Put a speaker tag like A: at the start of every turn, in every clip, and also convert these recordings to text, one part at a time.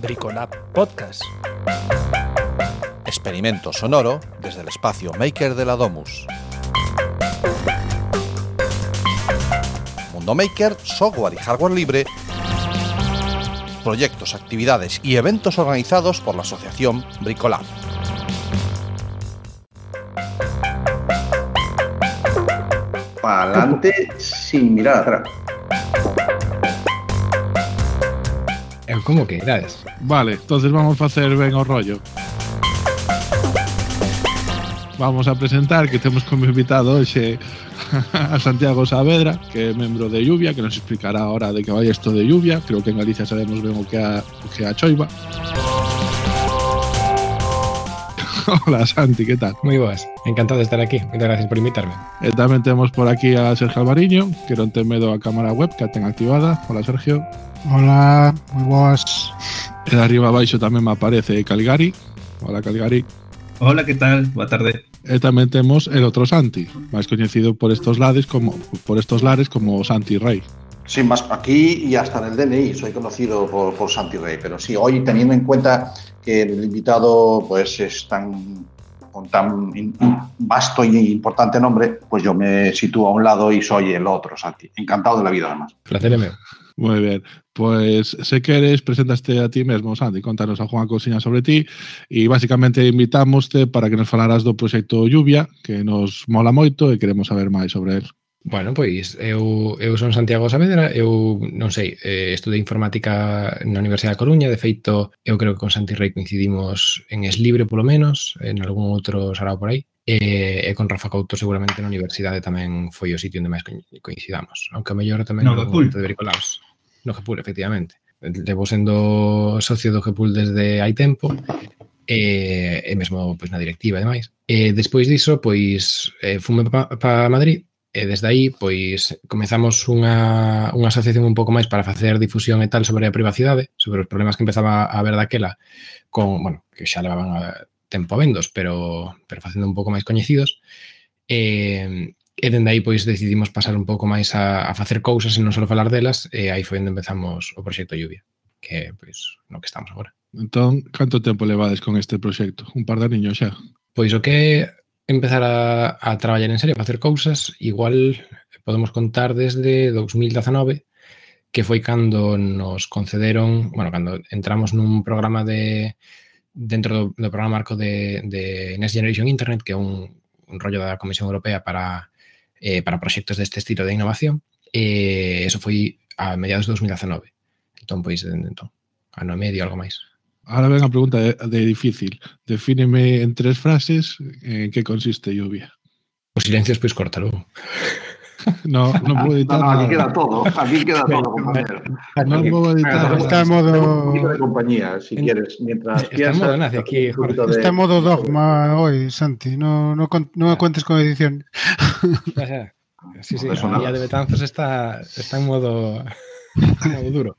A: Bricolab Podcast.
B: Experimento sonoro desde el espacio Maker de la Domus. Mundo Maker, software y hardware libre. Proyectos, actividades y eventos organizados por la asociación Bricolab.
C: Para adelante sin mirar atrás.
D: Como que irades.
E: Vale, entonces vamos a facer ben rollo. Vamos a presentar que temos como invitado hoxe a Santiago Saavedra, que é membro de Lluvia, que nos explicará ahora de que vai isto de Lluvia. Creo que en Galicia sabemos ben o que a, que a. Hola Santi, que tal?
D: Moi boas. Encantado de estar aquí. Moitas gracias por invitarme.
E: E tamén temos por aquí a Sergio Alvariño, que non ten medo a cámara web, que a ten activada. Hola Sergio.
F: Hola, boas.
E: E de arriba abaixo tamén me aparece Calgari. Hola Calgari.
G: Hola, ¿qué tal? Boa tarde.
E: E tamén temos el outro Santi, máis coñecido por estos lares como por estos lares como Santi Rey.
C: Sin más, aquí y hasta en el DNI soy conocido por, por Santi Rey, pero sí, hoy teniendo en cuenta que el invitado pues es tan con tan vasto y importante nombre, pues yo me sitúo a un lado y soy el otro, Santi. Encantado de la vida, además.
D: Placer mío. Muy
E: bien. Pues sé que eres, preséntate a ti mesmo, Santi, contanos a Juan Cosiña sobre ti e basicamente invitámoste para que nos falaras do proxecto Lluvia, que nos mola moito e queremos saber máis sobre él.
D: Bueno, pois eu, eu son Santiago Saavedra, eu non sei, eh, estudei informática na Universidade da Coruña, de feito, eu creo que con Santi Rey coincidimos en Es Libre polo menos, en algún outro sarao por aí, e, e con Rafa Couto seguramente na universidade tamén foi o sitio onde máis coincidamos, aunque a mellor tamén
G: no,
D: no de Bricolaos. No Gepul, efectivamente. Levo sendo socio do Gepul desde hai tempo, e, e mesmo pois, na directiva e demais. E despois diso, pois, eh, fume para pa Madrid E desde aí, pois, comezamos unha, unha asociación un pouco máis para facer difusión e tal sobre a privacidade, sobre os problemas que empezaba a haber daquela, con, bueno, que xa levaban a tempo a vendos, pero, pero facendo un pouco máis coñecidos. E, e dende aí, pois, decidimos pasar un pouco máis a, a facer cousas e non só falar delas, e aí foi onde empezamos o proxecto Lluvia, que, pois, no que estamos agora.
E: Entón, canto tempo levades con este proxecto? Un par de niños xa?
D: Pois o que empezar a, a traballar en serio, a facer cousas, igual podemos contar desde 2019, que foi cando nos concederon, bueno, cando entramos nun programa de dentro do, do programa marco de, de Next Generation Internet, que é un, un rollo da Comisión Europea para eh, para proxectos deste estilo de innovación, e eh, eso foi a mediados de 2019. Entón, pois, entón, ano e medio, algo máis.
E: Ahora ven a pregunta de, de difícil. Defíneme en tres frases en que consiste Lluvia.
D: Os silencios, pois, córtalo.
E: No,
C: Ah,
E: vou editar
C: no, no, aquí queda todo, aquí queda todo, compañero.
E: Non vou editar
C: Venga,
E: nada.
F: Está en modo
C: de compañía, si
D: En-
C: quieres, mientras
D: está en
C: piensas.
D: modo aquí,
F: está en modo dogma hoy, Santi. No, no, no cuentes con edición.
D: Sí, sí, la guía de Betanzos está, está en modo, en modo duro.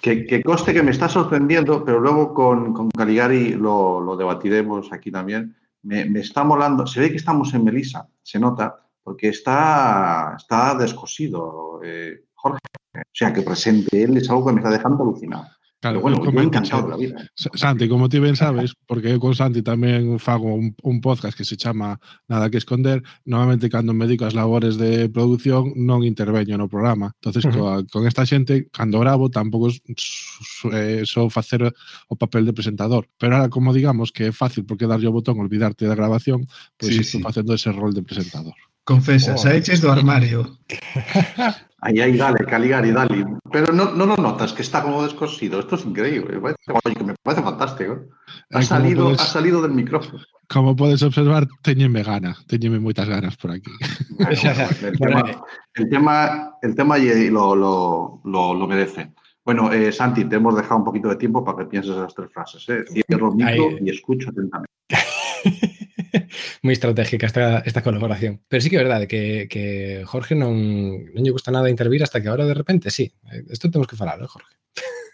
C: Que, que conste que me está sorprendiendo, pero luego con, con Caligari lo, lo debatiremos aquí también. Me, me está molando. Se ve que estamos en Melisa, se nota, porque está, está descosido, eh, Jorge. O sea, que presente él es algo que me está dejando alucinado.
E: Claro,
C: Pero bueno,
E: como,
C: me
E: ha
C: encantado la vida.
E: Santi, como ti ben sabes, porque eu con Santi tamén fago un, un podcast que se chama Nada que esconder, normalmente cando me dedico ás labores de produción non interveño no programa. entonces
D: uh -huh.
E: coa, con esta xente, cando gravo, tampouco eh, só so facer o papel de presentador. Pero ahora, como digamos que é fácil porque darlle o botón olvidarte da grabación, pois pues
G: sí,
E: estou
G: sí.
E: facendo ese rol de presentador.
G: Confesa,
D: oh.
G: a do armario.
C: Ahí, ahí, dale, Caligari, dale. Pero no, no lo notas, que está como descosido. Esto es increíble. me parece- Oye, que me parece fantástico. Ha salido, ha salido del micrófono.
E: Como podes observar, teñeme gana, teñeme moitas ganas por aquí.
C: Bueno, el, tema, el tema, el tema y- lo, lo, lo, lo merece. Bueno, eh, Santi, te hemos dejado un poquito de tiempo para que pienses esas tres frases. ¿eh? Cierro el micro y escucho atentamente.
D: moi estratégica esta, esta colaboración. Pero sí que é verdade que, que Jorge non, non lle gusta nada intervir hasta que ahora de repente, sí, isto temos que falar, eh, Jorge?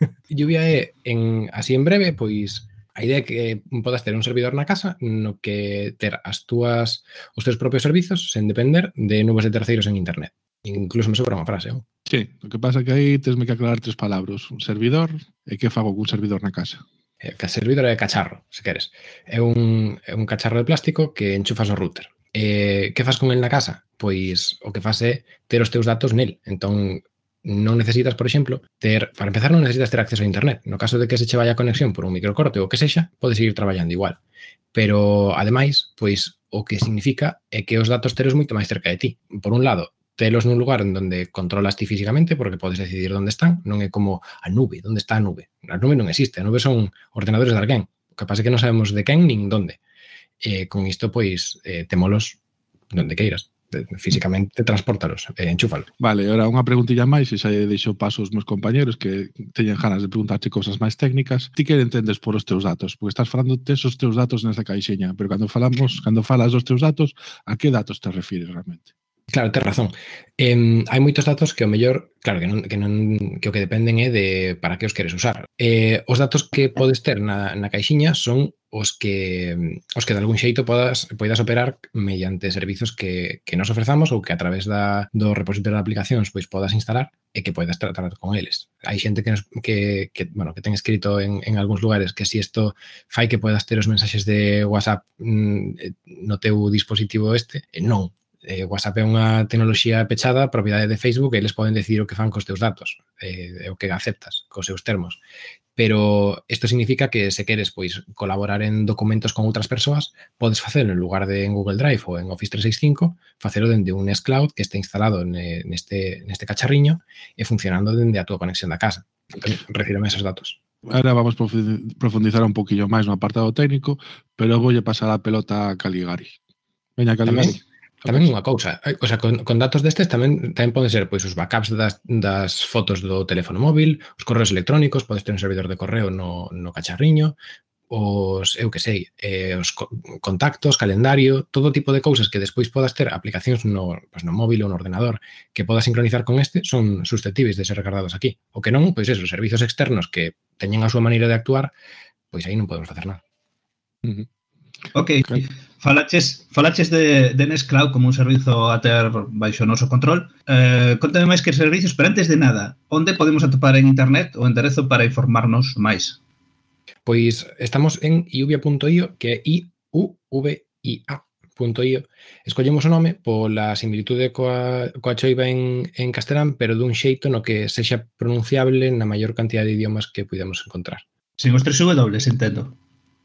D: Lluvia é, en, así en breve, pois a idea é que podas ter un servidor na casa no que ter as túas os teus propios servizos sen depender de nubes de terceiros en internet. Incluso me sobra unha frase, oh.
E: Sí, o que pasa é que aí tesme que aclarar tres palabras. Un servidor e que fago cun servidor na casa
D: eh, que servidor é cacharro, se queres. É un, é un cacharro de plástico que enchufas o router. Eh, que fas con el na casa? Pois o que fas é ter os teus datos nel. Entón, non necesitas, por exemplo, ter, para empezar non necesitas ter acceso a internet. No caso de que se che vaya a conexión por un microcorte ou que sexa, podes seguir traballando igual. Pero, ademais, pois o que significa é que os datos teres moito máis cerca de ti. Por un lado, telos nun lugar en donde controlas ti físicamente porque podes decidir onde están, non é como a nube, onde está a nube. A nube non existe, a nube son ordenadores de alguén. O que pasa é que non sabemos de quen nin donde. Eh, con isto, pois, eh, temolos donde queiras físicamente transportalos, eh, enchúfalo.
E: Vale, ahora unha preguntilla máis, e xa deixo paso aos meus compañeros que teñen ganas de preguntarche cousas máis técnicas. Ti que entendes por os teus datos? Porque estás falando tes os teus datos nesta caixeña, pero cando falamos, cando falas dos teus datos, a que datos te refires realmente?
D: Claro, tes razón. Eh, hai moitos datos que o mellor, claro, que, non, que, non, que o que dependen é de para que os queres usar. Eh, os datos que podes ter na, na caixiña son os que os que de algún xeito podas, poidas operar mediante servizos que, que nos ofrezamos ou que a través da, do repositorio de aplicacións pois podas instalar e que podas tratar con eles. Hai xente que, nos, que, que, bueno, que ten escrito en, en algúns lugares que si isto fai que podas ter os mensaxes de WhatsApp mm, eh, no teu dispositivo este, eh, non, eh, WhatsApp é unha tecnoloxía pechada, propiedade de Facebook, e eles poden decidir o que fan cos teus datos, eh, o que aceptas, cos seus termos. Pero isto significa que se queres pois colaborar en documentos con outras persoas, podes facelo en lugar de en Google Drive ou en Office 365, facelo dende un xCloud que este instalado neste, neste cacharriño e funcionando dende a túa conexión da casa. Entón, refírome esos datos.
E: Ahora vamos a profundizar un poquillo máis no apartado técnico, pero voulle pasar a pelota a Caligari. Veña, Caligari.
D: Tamén Tamén unha cousa, eh, o sea, con, con datos destes tamén tamén poden ser pois os backups das, das fotos do teléfono móvil, os correos electrónicos, podes ter un servidor de correo no, no cacharriño, os, eu que sei, eh, os contactos, calendario, todo tipo de cousas que despois podas ter aplicacións no, pues, no móvil ou no ordenador que podas sincronizar con este son susceptibles de ser recargados aquí. O que non, pois esos servizos externos que teñen a súa maneira de actuar, pois aí non podemos facer nada.
G: Uh -huh. Ok. okay. Falaches, falaches de, de Nextcloud como un servizo a ter baixo noso control. Eh, contame máis que servizos, pero antes de nada, onde podemos atopar en internet o enderezo para informarnos máis?
D: Pois estamos en iuvia.io, que é i-u-v-i-a.io. Escollemos o nome pola similitude coa, coa choiva en, en castelán, pero dun xeito no que sexa pronunciable na maior cantidad de idiomas que podemos encontrar.
G: Sen os tres W, entendo.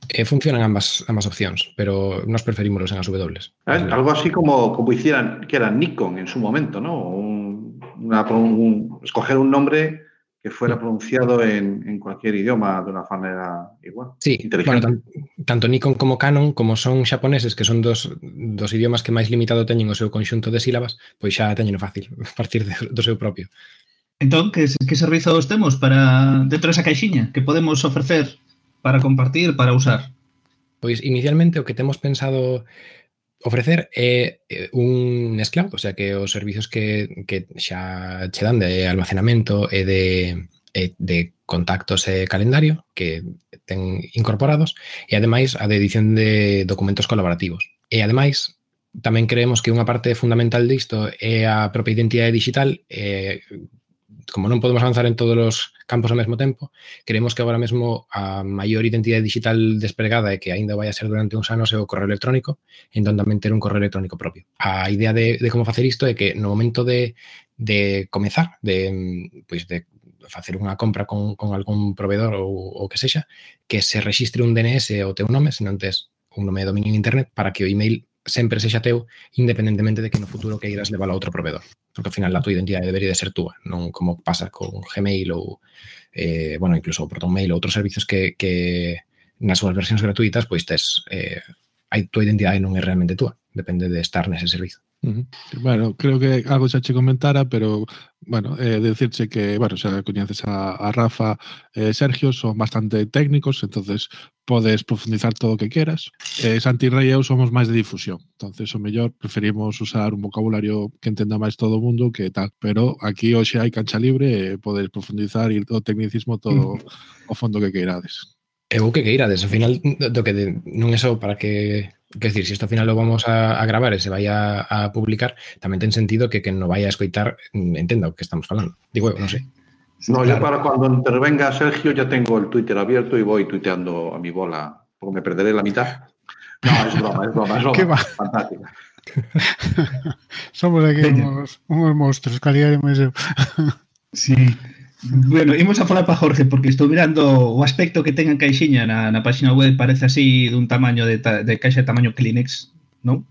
D: Eh, funcionan ambas, ambas opcións, pero nos preferimos en as W.
C: Algo así como, como hicieran, que era Nikon en su momento, ¿no? Un, una, un, escoger un nombre que fuera pronunciado en, en, cualquier idioma de una manera igual.
D: Sí, bueno, tan, tanto Nikon como Canon, como son xaponeses, que son dos, dos idiomas que máis limitado teñen o seu conxunto de sílabas, pois xa teñen fácil, a partir de, do seu propio.
G: Entón, que, que servizos temos para dentro desa caixiña que podemos ofrecer para compartir, para usar?
D: Pois inicialmente o que temos pensado ofrecer é eh, un Nextcloud, o sea que os servizos que, que xa che dan de almacenamento e de, e de contactos e calendario que ten incorporados e ademais a de edición de documentos colaborativos. E ademais tamén creemos que unha parte fundamental disto é a propia identidade digital eh, como non podemos avanzar en todos os campos ao mesmo tempo, queremos que agora mesmo a maior identidade digital desplegada e que aínda vai a ser durante uns anos é o correo electrónico, entón tamén ter un correo electrónico propio. A idea de, de como facer isto é que no momento de, de comezar, de, pois de, facer unha compra con, con algún proveedor ou o que sexa, que se registre un DNS o teu nome, se non tes un nome de dominio en internet, para que o email sempre sexa teu, independentemente de que no futuro queiras levar a outro proveedor. Porque ao final a tua identidade debería de ser túa, non como pasa con Gmail ou, eh, bueno, incluso o ProtonMail ou outros servizos que, que nas súas versións gratuitas, pois tes, eh, a tua identidade non é realmente túa, depende de estar nese servizo.
E: Uh -huh. Bueno, creo que algo xa che comentara, pero, bueno, eh, decirche que, bueno, xa coñeces a, a Rafa e eh, Sergio, son bastante técnicos, entonces podes profundizar todo o que queras. Eh, Santi Rey e eu somos máis de difusión, entonces o mellor preferimos usar un vocabulario que entenda máis todo o mundo que tal, pero aquí hoxe hai cancha libre e podes profundizar e o tecnicismo todo o fondo que queirades.
D: E o que queirades, ao final do que de, non é só para que Que decir, si esto al final lo vamos a, a gravar e se vai a, a publicar, tamén ten sentido que que no vaya a escoitar mm, entenda que estamos falando. Digo, non sei.
C: No, yo
G: Claro.
C: para cuando intervenga Sergio ya tengo el Twitter abierto y voy tuiteando a mi bola, porque me perderé la mitad. No, es broma, es broma, es broma.
F: ¿Qué va?
C: Fantástica.
F: Somos aquí unos, unos monstruos, e máis eu.
G: Sí. Bueno, imos a falar para Jorge porque estou mirando o aspecto que ten a caixiña na, na página web parece así dun tamaño de, ta, de caixa de tamaño Kleenex, non?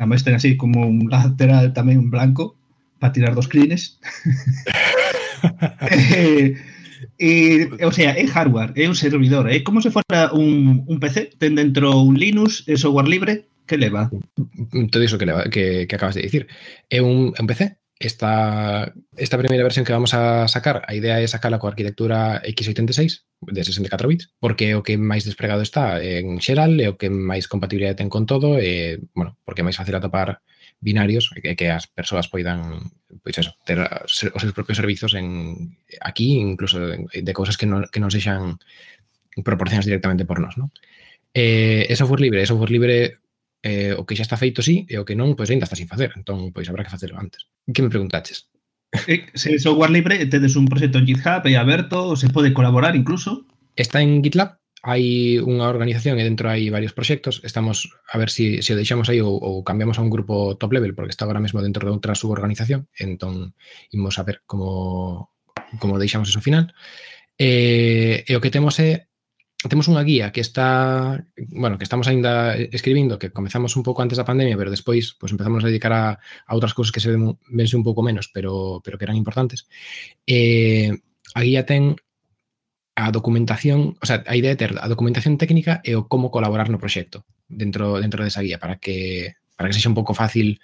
G: Además ten así como un lateral tamén blanco para tirar dos clines. eh, e, o sea, é hardware, é un servidor, é como se fora un, un PC, ten dentro un Linux, é software libre, que leva?
D: Todo iso que leva que, que acabas de dicir. É un, un PC, Esta, esta primera versión que vamos a sacar, a idea é sacala coa arquitectura x86 de 64 bits, porque é o que máis despregado está en xeral, é o que máis compatibilidade ten con todo, e, bueno, porque é máis fácil atopar binarios e que as persoas poidan pois eso, ter os seus propios servizos en aquí, incluso de cousas que non, que non sexan proporcionadas directamente por nós, non? Eh, é software libre, é software libre eh, o que xa está feito sí e o que non, pois ainda está sin facer. Entón, pois habrá que facelo antes. Que me preguntaches?
G: Eh, se é software libre, tedes un proxecto en GitHub, é aberto, se pode colaborar incluso?
D: Está en GitLab, hai unha organización e dentro hai varios proxectos. Estamos a ver se si, si o deixamos aí ou, ou cambiamos a un grupo top level, porque está agora mesmo dentro de outra suborganización. Entón, imos a ver como, como deixamos eso final. E, e o que temos é temos unha guía que está, bueno, que estamos aínda escribindo, que comezamos un pouco antes da pandemia, pero despois pues empezamos a dedicar a, a outras cousas que se ven, vense un pouco menos, pero, pero que eran importantes. Eh, a guía ten a documentación, o sea, a idea de ter a documentación técnica e o como colaborar no proxecto dentro dentro desa guía para que para que sexa un pouco fácil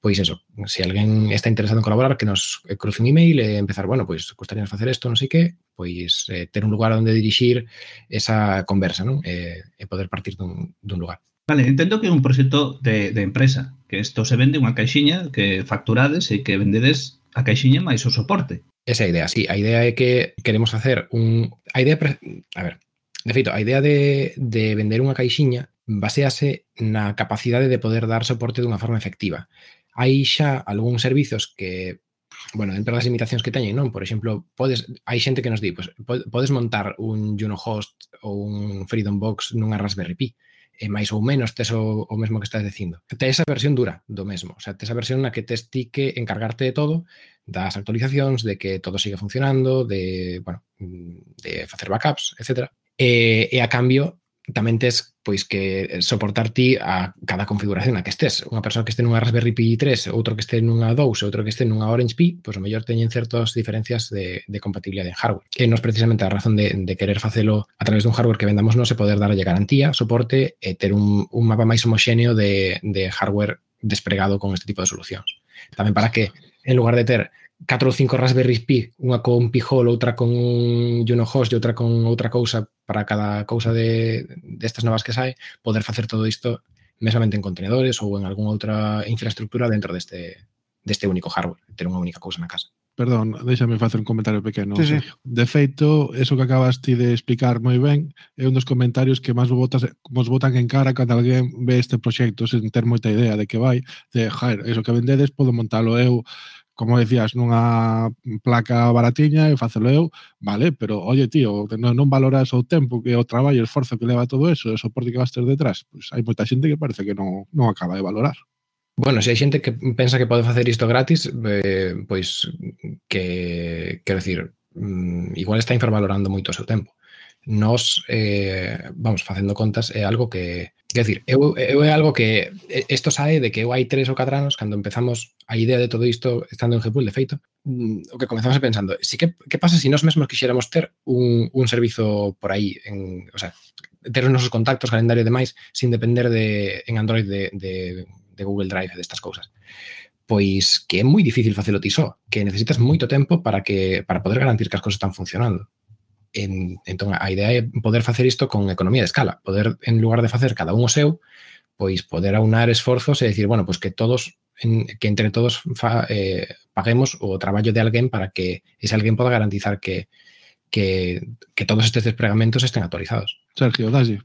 D: pois eso, se alguén está interesado en colaborar, que nos cruce un email e empezar, bueno, pois gustaríamos facer isto, non sei que, pois eh, ter un lugar onde dirixir esa conversa, non? Eh, e poder partir dun, dun lugar.
G: Vale, entendo que é un proxecto de, de empresa, que isto se vende unha caixiña que facturades e que vendedes a caixiña máis o soporte.
D: Esa é a idea, sí. A idea é que queremos facer un... A idea... Pre... A ver, de feito, a idea de, de vender unha caixiña basease na capacidade de poder dar soporte dunha forma efectiva hai xa algúns servizos que bueno, dentro das limitacións que teñen, non? Por exemplo, podes, hai xente que nos di, pois, pues, podes montar un Juno Host ou un Freedom Box nunha Raspberry Pi e máis ou menos tes o, o mesmo que estás dicindo. Te esa versión dura do mesmo, o sea, tes a versión na que tes ti que encargarte de todo, das actualizacións, de que todo siga funcionando, de, bueno, de facer backups, etc. E, e a cambio, tamén tes pois que eh, soportar ti a cada configuración na que estés. Unha persoa que este nunha Raspberry Pi 3, outro que este nunha 2, outro que este nunha Orange Pi, pois o mellor teñen certas diferencias de, de compatibilidade en hardware. Que nos precisamente a razón de, de querer facelo a través dun hardware que vendamos non se poder darlle garantía, soporte e ter un, un mapa máis homoxéneo de, de hardware despregado con este tipo de solucións. Tamén para que, en lugar de ter 4 ou 5 Raspberry Pi, unha con pijol, outra con un Juno Host e outra con outra cousa para cada cousa de destas de novas que sai, poder facer todo isto mesamente en contenedores ou en algunha outra infraestructura dentro deste deste único hardware, ter unha única cousa na casa.
E: Perdón, déxame facer un comentario pequeno.
F: Sí, sí.
E: De feito, eso que acabas ti de explicar moi ben é un dos comentarios que máis botas, vos botan en cara cando alguén ve este proxecto sen ter moita idea de que vai, de, jair, eso que vendedes podo montalo eu como decías, nunha placa baratiña e facelo eu, vale, pero, oye, tío, non, non valoras o tempo que o traballo, o esforzo que leva todo eso, o soporte que vas ter detrás, pois pues hai moita xente que parece que non, non acaba de valorar.
D: Bueno, se hai xente que pensa que pode facer isto gratis, eh, pois que, quero decir, mm, igual está infravalorando moito o seu tempo nos eh, vamos facendo contas é algo que Quer decir, eu, eu é algo que isto sae de que eu hai tres ou catro anos cando empezamos a idea de todo isto estando en Gpool, de feito, mm, o que comenzamos pensando, si que, que pasa se si nós mesmos quixéramos ter un, un servizo por aí, en, o sea, ter os nosos contactos, calendario e demais, sin depender de, en Android de, de, de Google Drive e destas cousas pois que é moi difícil facelo ti só, que necesitas moito tempo para que para poder garantir que as cousas están funcionando. En, entón, a idea é poder facer isto con economía de escala, poder, en lugar de facer cada un o seu, pois poder aunar esforzos e decir, bueno, pois que todos, en, que entre todos fa, eh, paguemos o traballo de alguén para que ese alguén poda garantizar que, que, que todos estes desplegamentos estén actualizados.
E: Sergio, dalle.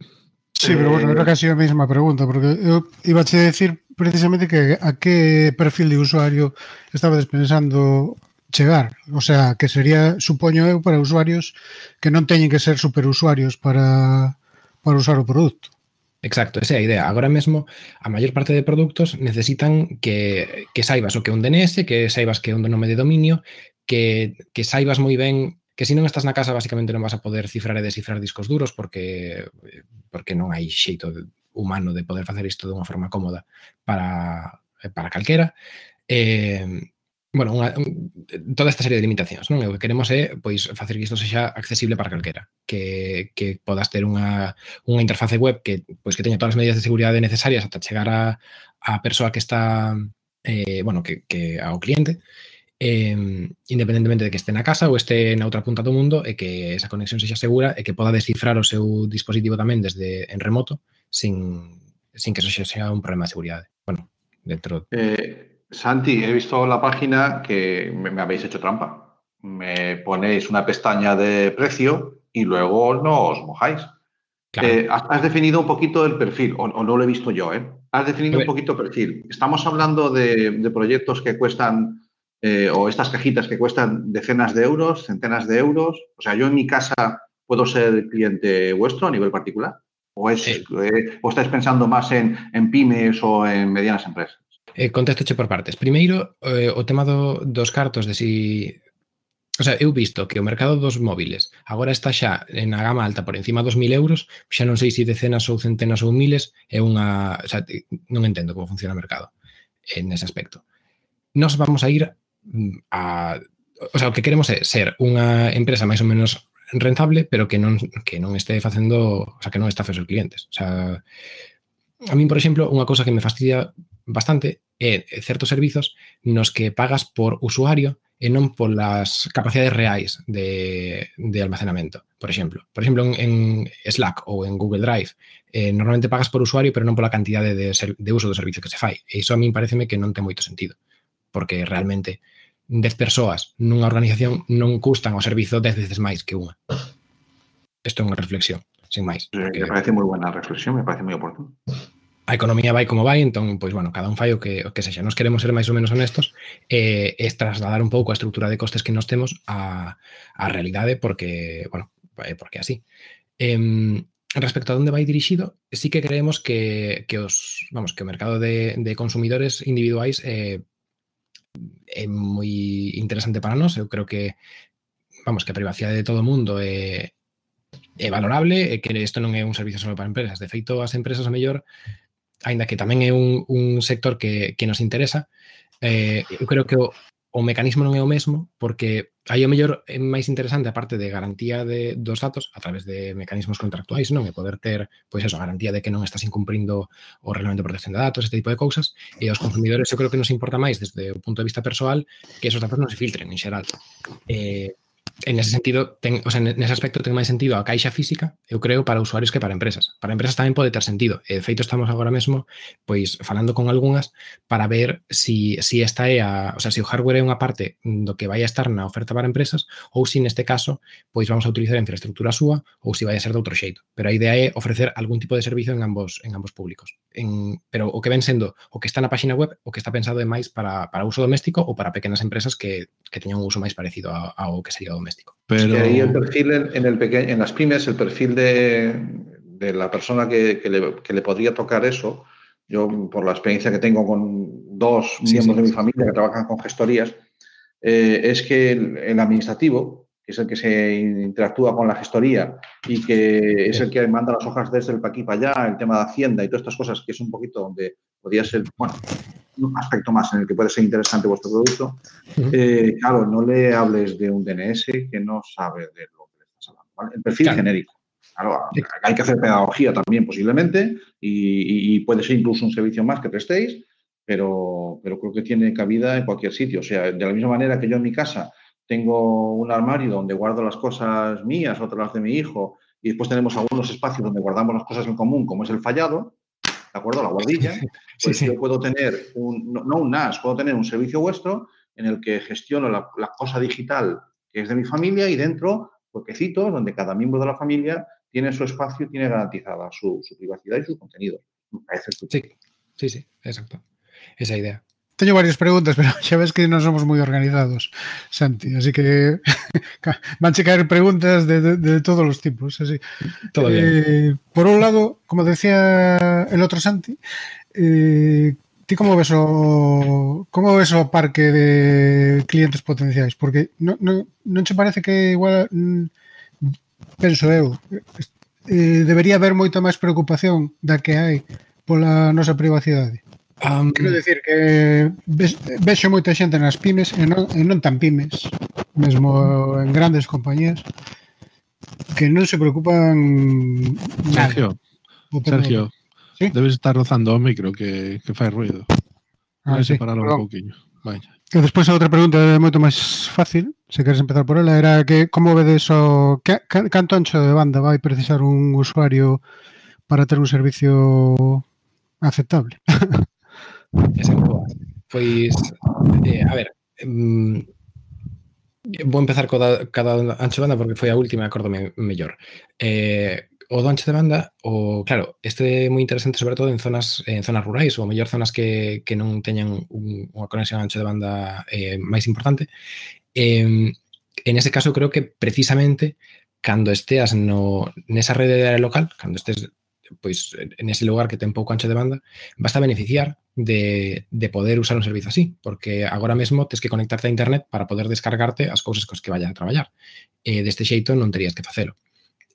F: Sí, pero bueno, era casi a mesma pregunta, porque eu iba a decir precisamente que a que perfil de usuario estaba despensando chegar. O sea, que sería, supoño eu, para usuarios que non teñen que ser superusuarios para, para usar o produto.
D: Exacto, esa é a idea. Agora mesmo, a maior parte de produtos necesitan que, que saibas o que é un DNS, que saibas que é un nome de dominio, que, que saibas moi ben que se si non estás na casa basicamente non vas a poder cifrar e descifrar discos duros porque porque non hai xeito humano de poder facer isto dunha forma cómoda para para calquera. Eh, bueno, unha, un, toda esta serie de limitacións, non? E o que queremos é pois facer que isto sexa accesible para calquera, que, que podas ter unha, unha interface web que pois que teña todas as medidas de seguridade necesarias ata chegar a, a persoa que está eh, bueno, que, que ao cliente eh, independentemente de que este na casa ou este na outra punta do mundo e que esa conexión sexa segura e que poda descifrar o seu dispositivo tamén desde en remoto sin, sin que eso xa sea un problema de seguridade. Bueno, dentro...
C: Eh, Santi, he visto la página que me, me habéis hecho trampa. Me ponéis una pestaña de precio y luego no os mojáis.
D: claro,
C: Eh, has, has definido un poquito el perfil, o, o no lo he visto yo, ¿eh? Has definido un poquito el perfil. Estamos hablando de, de proyectos que cuestan, eh, o estas cajitas que cuestan decenas de euros, centenas de euros. O sea, yo en mi casa puedo ser cliente vuestro a nivel particular. ¿O, es,
D: eh,
C: o estáis pensando más en, en pymes o en medianas empresas?
D: Eh, contestoche por partes. Primeiro, eh, o tema do, dos cartos de si O sea, eu visto que o mercado dos móviles agora está xa na gama alta por encima dos mil euros, xa non sei se decenas ou centenas ou miles, é unha... O sea, non entendo como funciona o mercado en ese aspecto. Nos vamos a ir mm, a... O sea, o que queremos é ser unha empresa máis ou menos rentable, pero que non, que non este facendo... O sea, que non estafes os clientes. O sea, a mí, por exemplo, unha cosa que me fastidia bastante é certos servizos nos que pagas por usuario e non polas capacidades reais de, de almacenamento, por exemplo. Por exemplo, en, en Slack ou en Google Drive, eh, normalmente pagas por usuario, pero non pola cantidade de, de uso do servicio que se fai. E iso a min pareceme que non ten moito sentido, porque realmente 10 persoas nunha organización non custan o servizo 10 veces máis que unha. Isto é unha reflexión, sin máis. Porque...
C: Me parece moi buena reflexión, me parece moi oportuno
D: a economía vai como vai, entón, pois, bueno, cada un fai o que, o que sexa. Nos queremos ser máis ou menos honestos e, eh, es trasladar un pouco a estrutura de costes que nos temos a, a realidade porque, bueno, porque así. Eh, respecto a onde vai dirixido, sí que creemos que, que os, vamos, que o mercado de, de consumidores individuais eh, é moi interesante para nós. Eu creo que, vamos, que a privacidade de todo o mundo é, eh, é valorable e que isto non é un servicio só para empresas. De feito, as empresas a mellor aínda que tamén é un, un sector que, que nos interesa, eh, eu creo que o, o mecanismo non é o mesmo porque aí o mellor é máis interesante a parte de garantía de, dos datos a través de mecanismos contractuais, non? E poder ter, pois eso, a garantía de que non estás incumprindo o reglamento de protección de datos, este tipo de cousas, e aos consumidores eu creo que nos importa máis desde o punto de vista persoal que esos datos non se filtren en xeral. Eh, en ese sentido, ten, o sea, en ese aspecto ten máis sentido a caixa física, eu creo, para usuarios que para empresas. Para empresas tamén pode ter sentido. E, de feito, estamos agora mesmo pois falando con algunhas para ver si, si esta é a, o sea, si o hardware é unha parte do que vai a estar na oferta para empresas ou si neste caso pois vamos a utilizar a infraestructura súa ou si vai a ser de outro xeito. Pero a idea é ofrecer algún tipo de servicio en ambos en ambos públicos. En, pero o que ven sendo o que está na páxina web, o que está pensado é máis para, para uso doméstico ou para pequenas empresas que, que teñan un uso máis parecido ao, ao que sería doméstico.
E: Pero
C: Que ahí el perfil en, en el peque- en las pymes, el perfil de, de la persona que, que le, que le podría tocar eso, yo por la experiencia que tengo con dos
D: Sí,
C: miembros
D: sí.
C: de mi familia que trabajan con gestorías, eh, es que el, el administrativo, que es el que se interactúa con la gestoría y que es el que manda las hojas desde el pa' aquí para allá, el tema de Hacienda y todas estas cosas, que es un poquito donde podría ser, bueno, un aspecto más en el que puede ser interesante vuestro producto, eh, claro, no le hables de un DNS que no sabe de lo que le estás hablando. ¿vale? El perfil
D: Claro.
C: genérico. Claro, hay que hacer pedagogía también posiblemente y, y- y puede ser incluso un servicio más que prestéis, pero, pero creo que tiene cabida en cualquier sitio. O sea, de la misma manera que yo en mi casa tengo un armario donde guardo las cosas mías, otras las de mi hijo, y después tenemos algunos espacios donde guardamos las cosas en común, como es el fallado, ¿de acuerdo? La guardilla. Pues
D: sí.
C: yo puedo tener un, no, no un NAS, puedo tener un servicio vuestro en el que gestiono la, la cosa digital que es de mi familia y dentro huequecitos donde cada miembro de la familia tiene su espacio y tiene garantizada su, su privacidad y su contenido. Me parece
D: Sí, sí, sí, exacto. Esa idea.
F: Teño varias preguntas, pero xa ves que non somos moi organizados, Santi, así que vanche caer preguntas de, de, de todos os tipos, así.
D: Todo bien.
F: eh, por un lado, como decía el outro Santi, eh, ti como ves o como ves o parque de clientes potenciais? Porque non, non, non che parece que igual mm, penso eu, eh, debería haber moita máis preocupación da que hai pola nosa privacidade.
D: Um,
F: Quero decir que vexo moita xente nas pymes e non, e non tan pymes, mesmo en grandes compañías, que non se preocupan nada.
E: Sergio, Sergio,
F: ¿Sí?
E: debes estar rozando o micro que, que fai ruido.
F: Ah,
E: Debes
F: sí,
E: separarlo
F: perdón.
E: un pouquinho. Vaya.
F: E despois a outra pregunta é moito máis fácil, se queres empezar por ela, era que como vedes o que, canto ancho de banda vai precisar un usuario para ter un servicio aceptable?
D: Esa coa. Pois, eh, a ver, mm, vou empezar co da, cada ancho de banda porque foi a última, acórdome mellor. Eh, o do ancho de banda, o claro, este é moi interesante sobre todo en zonas en zonas rurais ou mellor zonas que, que non teñan un, unha conexión ancho de banda eh, máis importante. Eh, en ese caso creo que precisamente cando esteas no, nesa rede de área local, cando estés pois en ese lugar que ten pouco ancho de banda, vas a beneficiar de, de, poder usar un servizo así, porque agora mesmo tens que conectarte a internet para poder descargarte as cousas cos que vayas a traballar. E deste xeito non terías que facelo.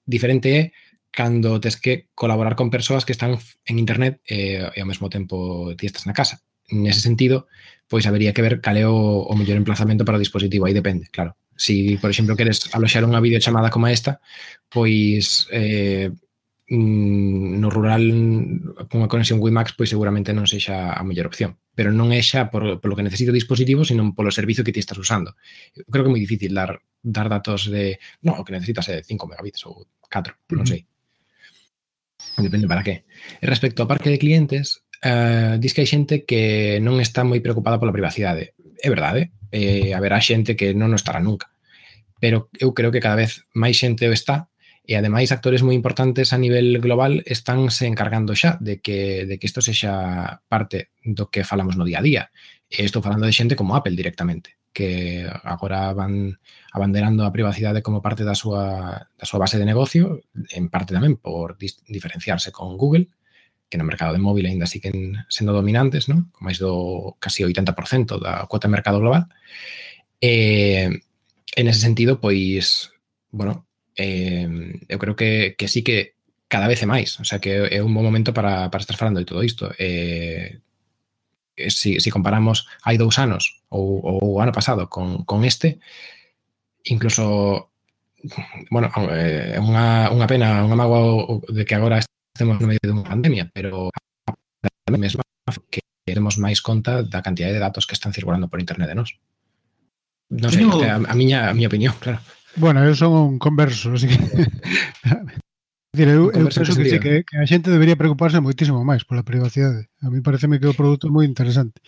D: Diferente é cando tes que colaborar con persoas que están en internet e, e ao mesmo tempo ti estás na casa. Nese sentido, pois habería que ver cal é o, o mellor emplazamento para o dispositivo, aí depende, claro. Si, por exemplo, queres aloxar unha videochamada como esta, pois eh, Mm, no rural cunha conexión WiMAX pois seguramente non sexa a mellor opción, pero non é xa por, polo que necesito o dispositivo, sino polo servizo que ti estás usando. Eu creo que é moi difícil dar dar datos de, no, o que necesitas é 5 megabits ou 4, non sei. Depende para que. E respecto ao parque de clientes, eh, dis que hai xente que non está moi preocupada pola privacidade. É verdade, eh, haberá xente que non o estará nunca. Pero eu creo que cada vez máis xente o está E ademais actores moi importantes a nivel global estánse encargando xa de que, de que isto sexa parte do que falamos no día a día. E estou falando de xente como Apple directamente, que agora van abanderando a privacidade como parte da súa, da súa base de negocio, en parte tamén por diferenciarse con Google, que no mercado de móvil aínda siguen sendo dominantes, non? Con máis do casi 80% da cuota de mercado global. E, en ese sentido, pois, bueno, eh, eu creo que, que sí que cada vez é máis, o sea que é un bom momento para, para estar falando de todo isto. Eh, eh si, si comparamos hai dous anos ou, ou o ano pasado con, con este, incluso bueno, eh, é unha, unha pena, unha mágoa de que agora estemos no medio dunha pandemia, pero a mesma que temos máis conta da cantidad de datos que están circulando por internet de nós. Non sei,
G: no.
D: a, a, miña, a miña opinión, claro.
F: Bueno, eu son un converso, así que... Dicir, eu, eu penso
D: que,
F: que, que a xente debería preocuparse moitísimo máis pola privacidade. A mí pareceme que o produto é moi interesante.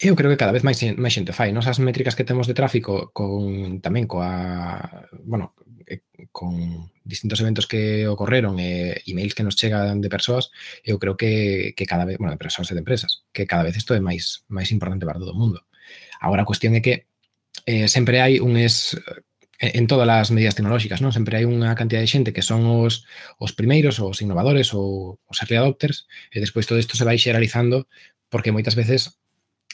D: Eu creo que cada vez máis, máis xente fai. Nos as métricas que temos de tráfico con tamén coa, bueno, con distintos eventos que ocorreron e emails que nos chegan de persoas, eu creo que, que cada vez, bueno, de persoas e de empresas, que cada vez isto é máis máis importante para todo o mundo. Agora a cuestión é que eh, sempre hai un es, en todas as medidas tecnolóxicas, non? Sempre hai unha cantidad de xente que son os, os primeiros, os innovadores ou os early adopters, e despois todo isto se vai xeralizando porque moitas veces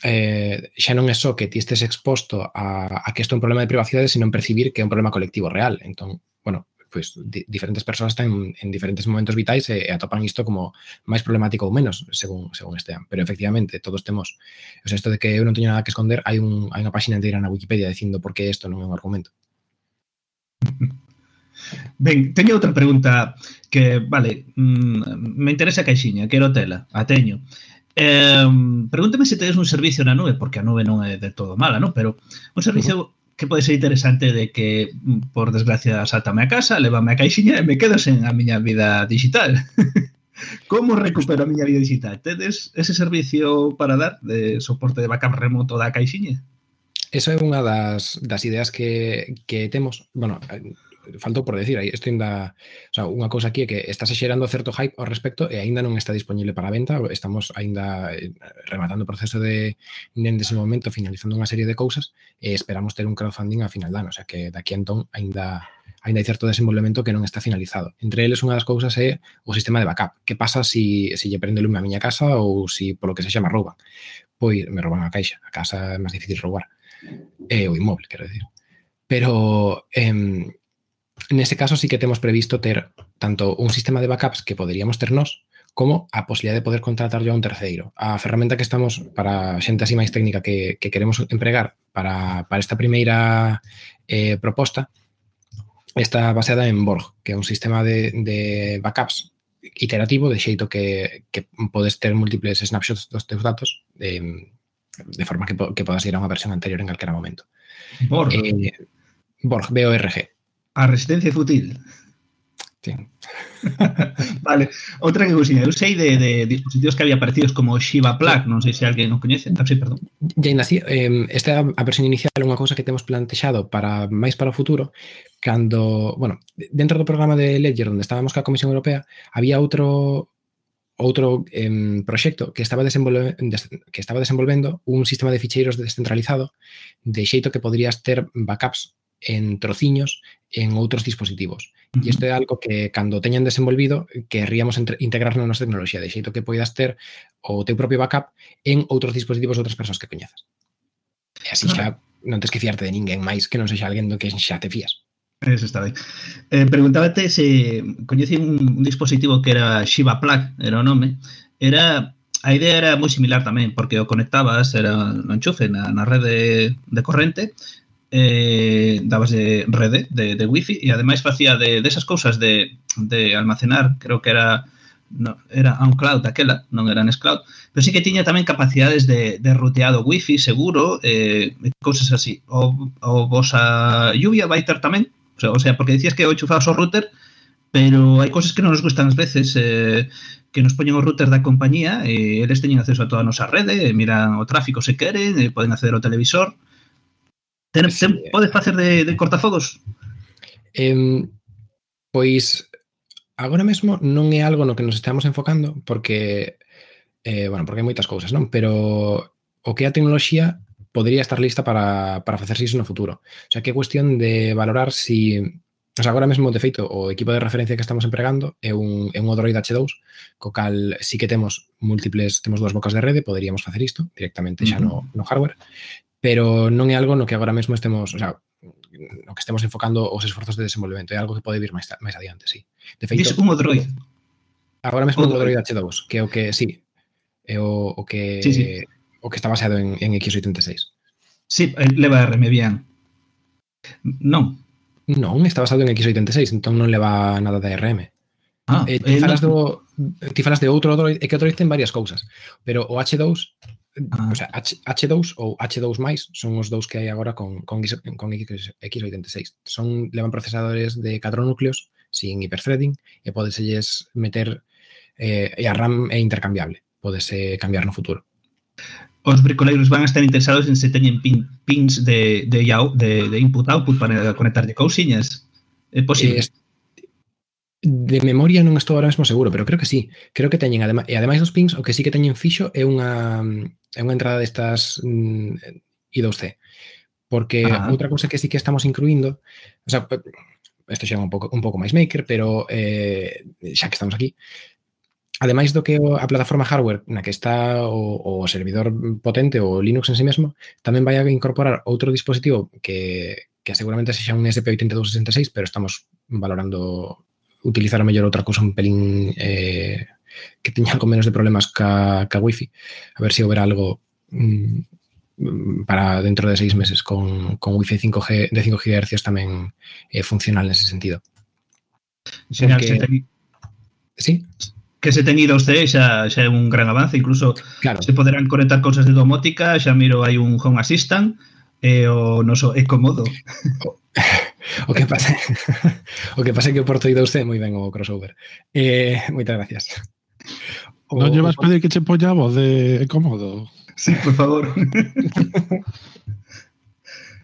D: eh, xa non é só que ti estés exposto a, a que isto é un problema de privacidade, senón percibir que é un problema colectivo real. Entón, bueno, pois pues, di, diferentes persoas están en, en diferentes momentos vitais e, eh, e atopan isto como máis problemático ou menos, según según estean. Pero efectivamente, todos temos, o sea, isto de que eu non teño nada que esconder, hai un hai unha páxina inteira na Wikipedia dicindo por que isto non é un argumento.
G: Ben, teño outra pregunta que, vale, mm, me interesa a caixiña, quero tela, a teño. Eh, pregúntame se tedes un servicio na nube, porque a nube non é de todo mala, non? Pero un servicio que pode ser interesante de que, mm, por desgracia, saltame a casa, levame a caixiña e me quedo sen a miña vida digital. Como recupero a miña vida digital? Tedes ese servicio para dar de soporte de backup remoto da caixiña?
D: Eso é unha das, das ideas que, que temos. Bueno, eh, faltou por decir, aí isto ainda, o sea, unha cousa aquí é que estás xerando certo hype ao respecto e aínda non está disponible para venta, estamos aínda eh, rematando o proceso de nese momento, finalizando unha serie de cousas e esperamos ter un crowdfunding a final de ano, o sea que daqui a entón aínda aínda hai certo desenvolvemento que non está finalizado. Entre eles, unha das cousas é o sistema de backup. Que pasa se si, si lle prende lume a miña casa ou se si, polo que se chama rouban? Pois me rouban a caixa, a casa é máis difícil roubar eh, o inmoble, quero decir. Pero eh, nese caso sí que temos previsto ter tanto un sistema de backups que poderíamos ter nós, como a posibilidad de poder contratar yo a un terceiro. A ferramenta que estamos para xente así máis técnica que, que queremos empregar para, para esta primeira eh, proposta está baseada en Borg, que é un sistema de, de backups iterativo de xeito que, que podes ter múltiples snapshots dos teus datos eh, de forma que, que puedas ir a una versión anterior en calquera momento.
G: Borg.
D: Eh, Borg, B-O-R-G.
G: A resistencia fútil.
D: Sí.
G: vale, outra que cousiña, Eu sei de, de dispositivos que había parecidos como Shiva Plug, non sei se alguén non coñece. Ah, sí, perdón.
D: Ya nací, eh, esta a versión inicial é unha cousa que temos plantexado para máis para o futuro, cando, bueno, dentro do programa de Ledger onde estábamos ca Comisión Europea, había outro outro eh, proxecto que estaba, que estaba desenvolvendo un sistema de ficheiros descentralizado de xeito que poderías ter backups en trociños en outros dispositivos. Uh -huh. E isto é algo que cando teñan desenvolvido querríamos integrar na nosa tecnoloxía de xeito que poidas ter o teu propio backup en outros dispositivos de outras persoas que coñeces. E así xa non tens que fiarte de ninguén máis que non sexa alguén do que xa te fías.
G: Eso está ben. Eh, preguntábate se coñecín un, un dispositivo que era Shiva Plug, era o nome, era a idea era moi similar tamén, porque o conectabas era no enchufe na, na rede de corrente, eh, dabas de rede de, de wifi e ademais facía de, de esas cousas de, de almacenar, creo que era no, era un cloud daquela, non era Nextcloud, pero sí que tiña tamén capacidades de, de ruteado wifi seguro, eh, cousas así. O, o vosa lluvia vai ter tamén O sea, o sea porque dicías que o enchufados o router, pero hai cousas que non nos gustan ás veces eh, que nos poñen o router da compañía e eh, eles teñen acceso a toda a nosa rede, eh, miran o tráfico se queren, eh, poden acceder ao televisor. Ten, sí. podes facer de, de cortafogos?
D: Eh, pois agora mesmo non é algo no que nos estamos enfocando porque eh, bueno, porque hai moitas cousas, non? Pero o que a tecnoloxía podría estar lista para, para facerse iso no futuro. O sea, que é cuestión de valorar si O sea, agora mesmo, de feito, o equipo de referencia que estamos empregando é un, é un Odroid H2, co cal sí que temos múltiples, temos dúas bocas de rede, poderíamos facer isto directamente xa no, no hardware, pero non é algo no que agora mesmo estemos, o sea, no que estemos enfocando os esforzos de desenvolvemento, é algo que pode vir máis, máis adiante, sí.
G: De feito, Dice un Odroid.
D: Agora mesmo o Odroid H2, que é o que, sí, é o, o que sí, sí o que está baseado en, en x86.
G: Sí, leva RMBian. Non.
D: Non, está basado en x86, entón non leva nada de RM. Ah, eh, ti, falas no... do, ti falas de outro Android, é que Android ten varias cousas, pero o H2 eh, ah. o sea, H, H2 ou H2+, son os dous que hai agora con, con, con X86. Son, levan procesadores de 4 núcleos sin hiperthreading e podeselles meter eh, e a RAM é intercambiable. Podese cambiar no futuro
G: os bricoleiros van a estar interesados en se teñen pin, pins de, de, de, de input-output para conectarlle cousiñas. É posible? Eh,
D: de memoria non estou ahora mesmo seguro, pero creo que sí. Creo que teñen, ademais, e ademais dos pins, o que sí que teñen fixo é unha, é unha entrada destas mm, I2C. Porque ah. outra cousa que sí que estamos incluindo, o sea, isto xa é un pouco, un pouco máis maker, pero eh, xa que estamos aquí, eh, Ademais do que a plataforma hardware na que está o, o servidor potente ou Linux en sí mesmo, tamén vai a incorporar outro dispositivo que, que seguramente sexa un SP8266, pero estamos valorando utilizar a mellor outra cousa un pelín eh, que teña algo menos de problemas ca, ca wifi. A ver se si houber algo mm, para dentro de seis meses con, con wifi 5G, de 5 GHz tamén eh, funcional nese sentido.
G: Señal, Porque... se.
D: Sí?
G: que se teñida usted xa, xa é un gran avance, incluso claro. se poderán conectar cousas de domótica, xa miro hai un home assistant, e o noso é comodo.
D: O que pasa o que pasa é que o Porto ido usted moi ben o crossover. Eh, moitas gracias.
E: O, non llevas pedir que che poña a voz de comodo.
G: Sí, por favor.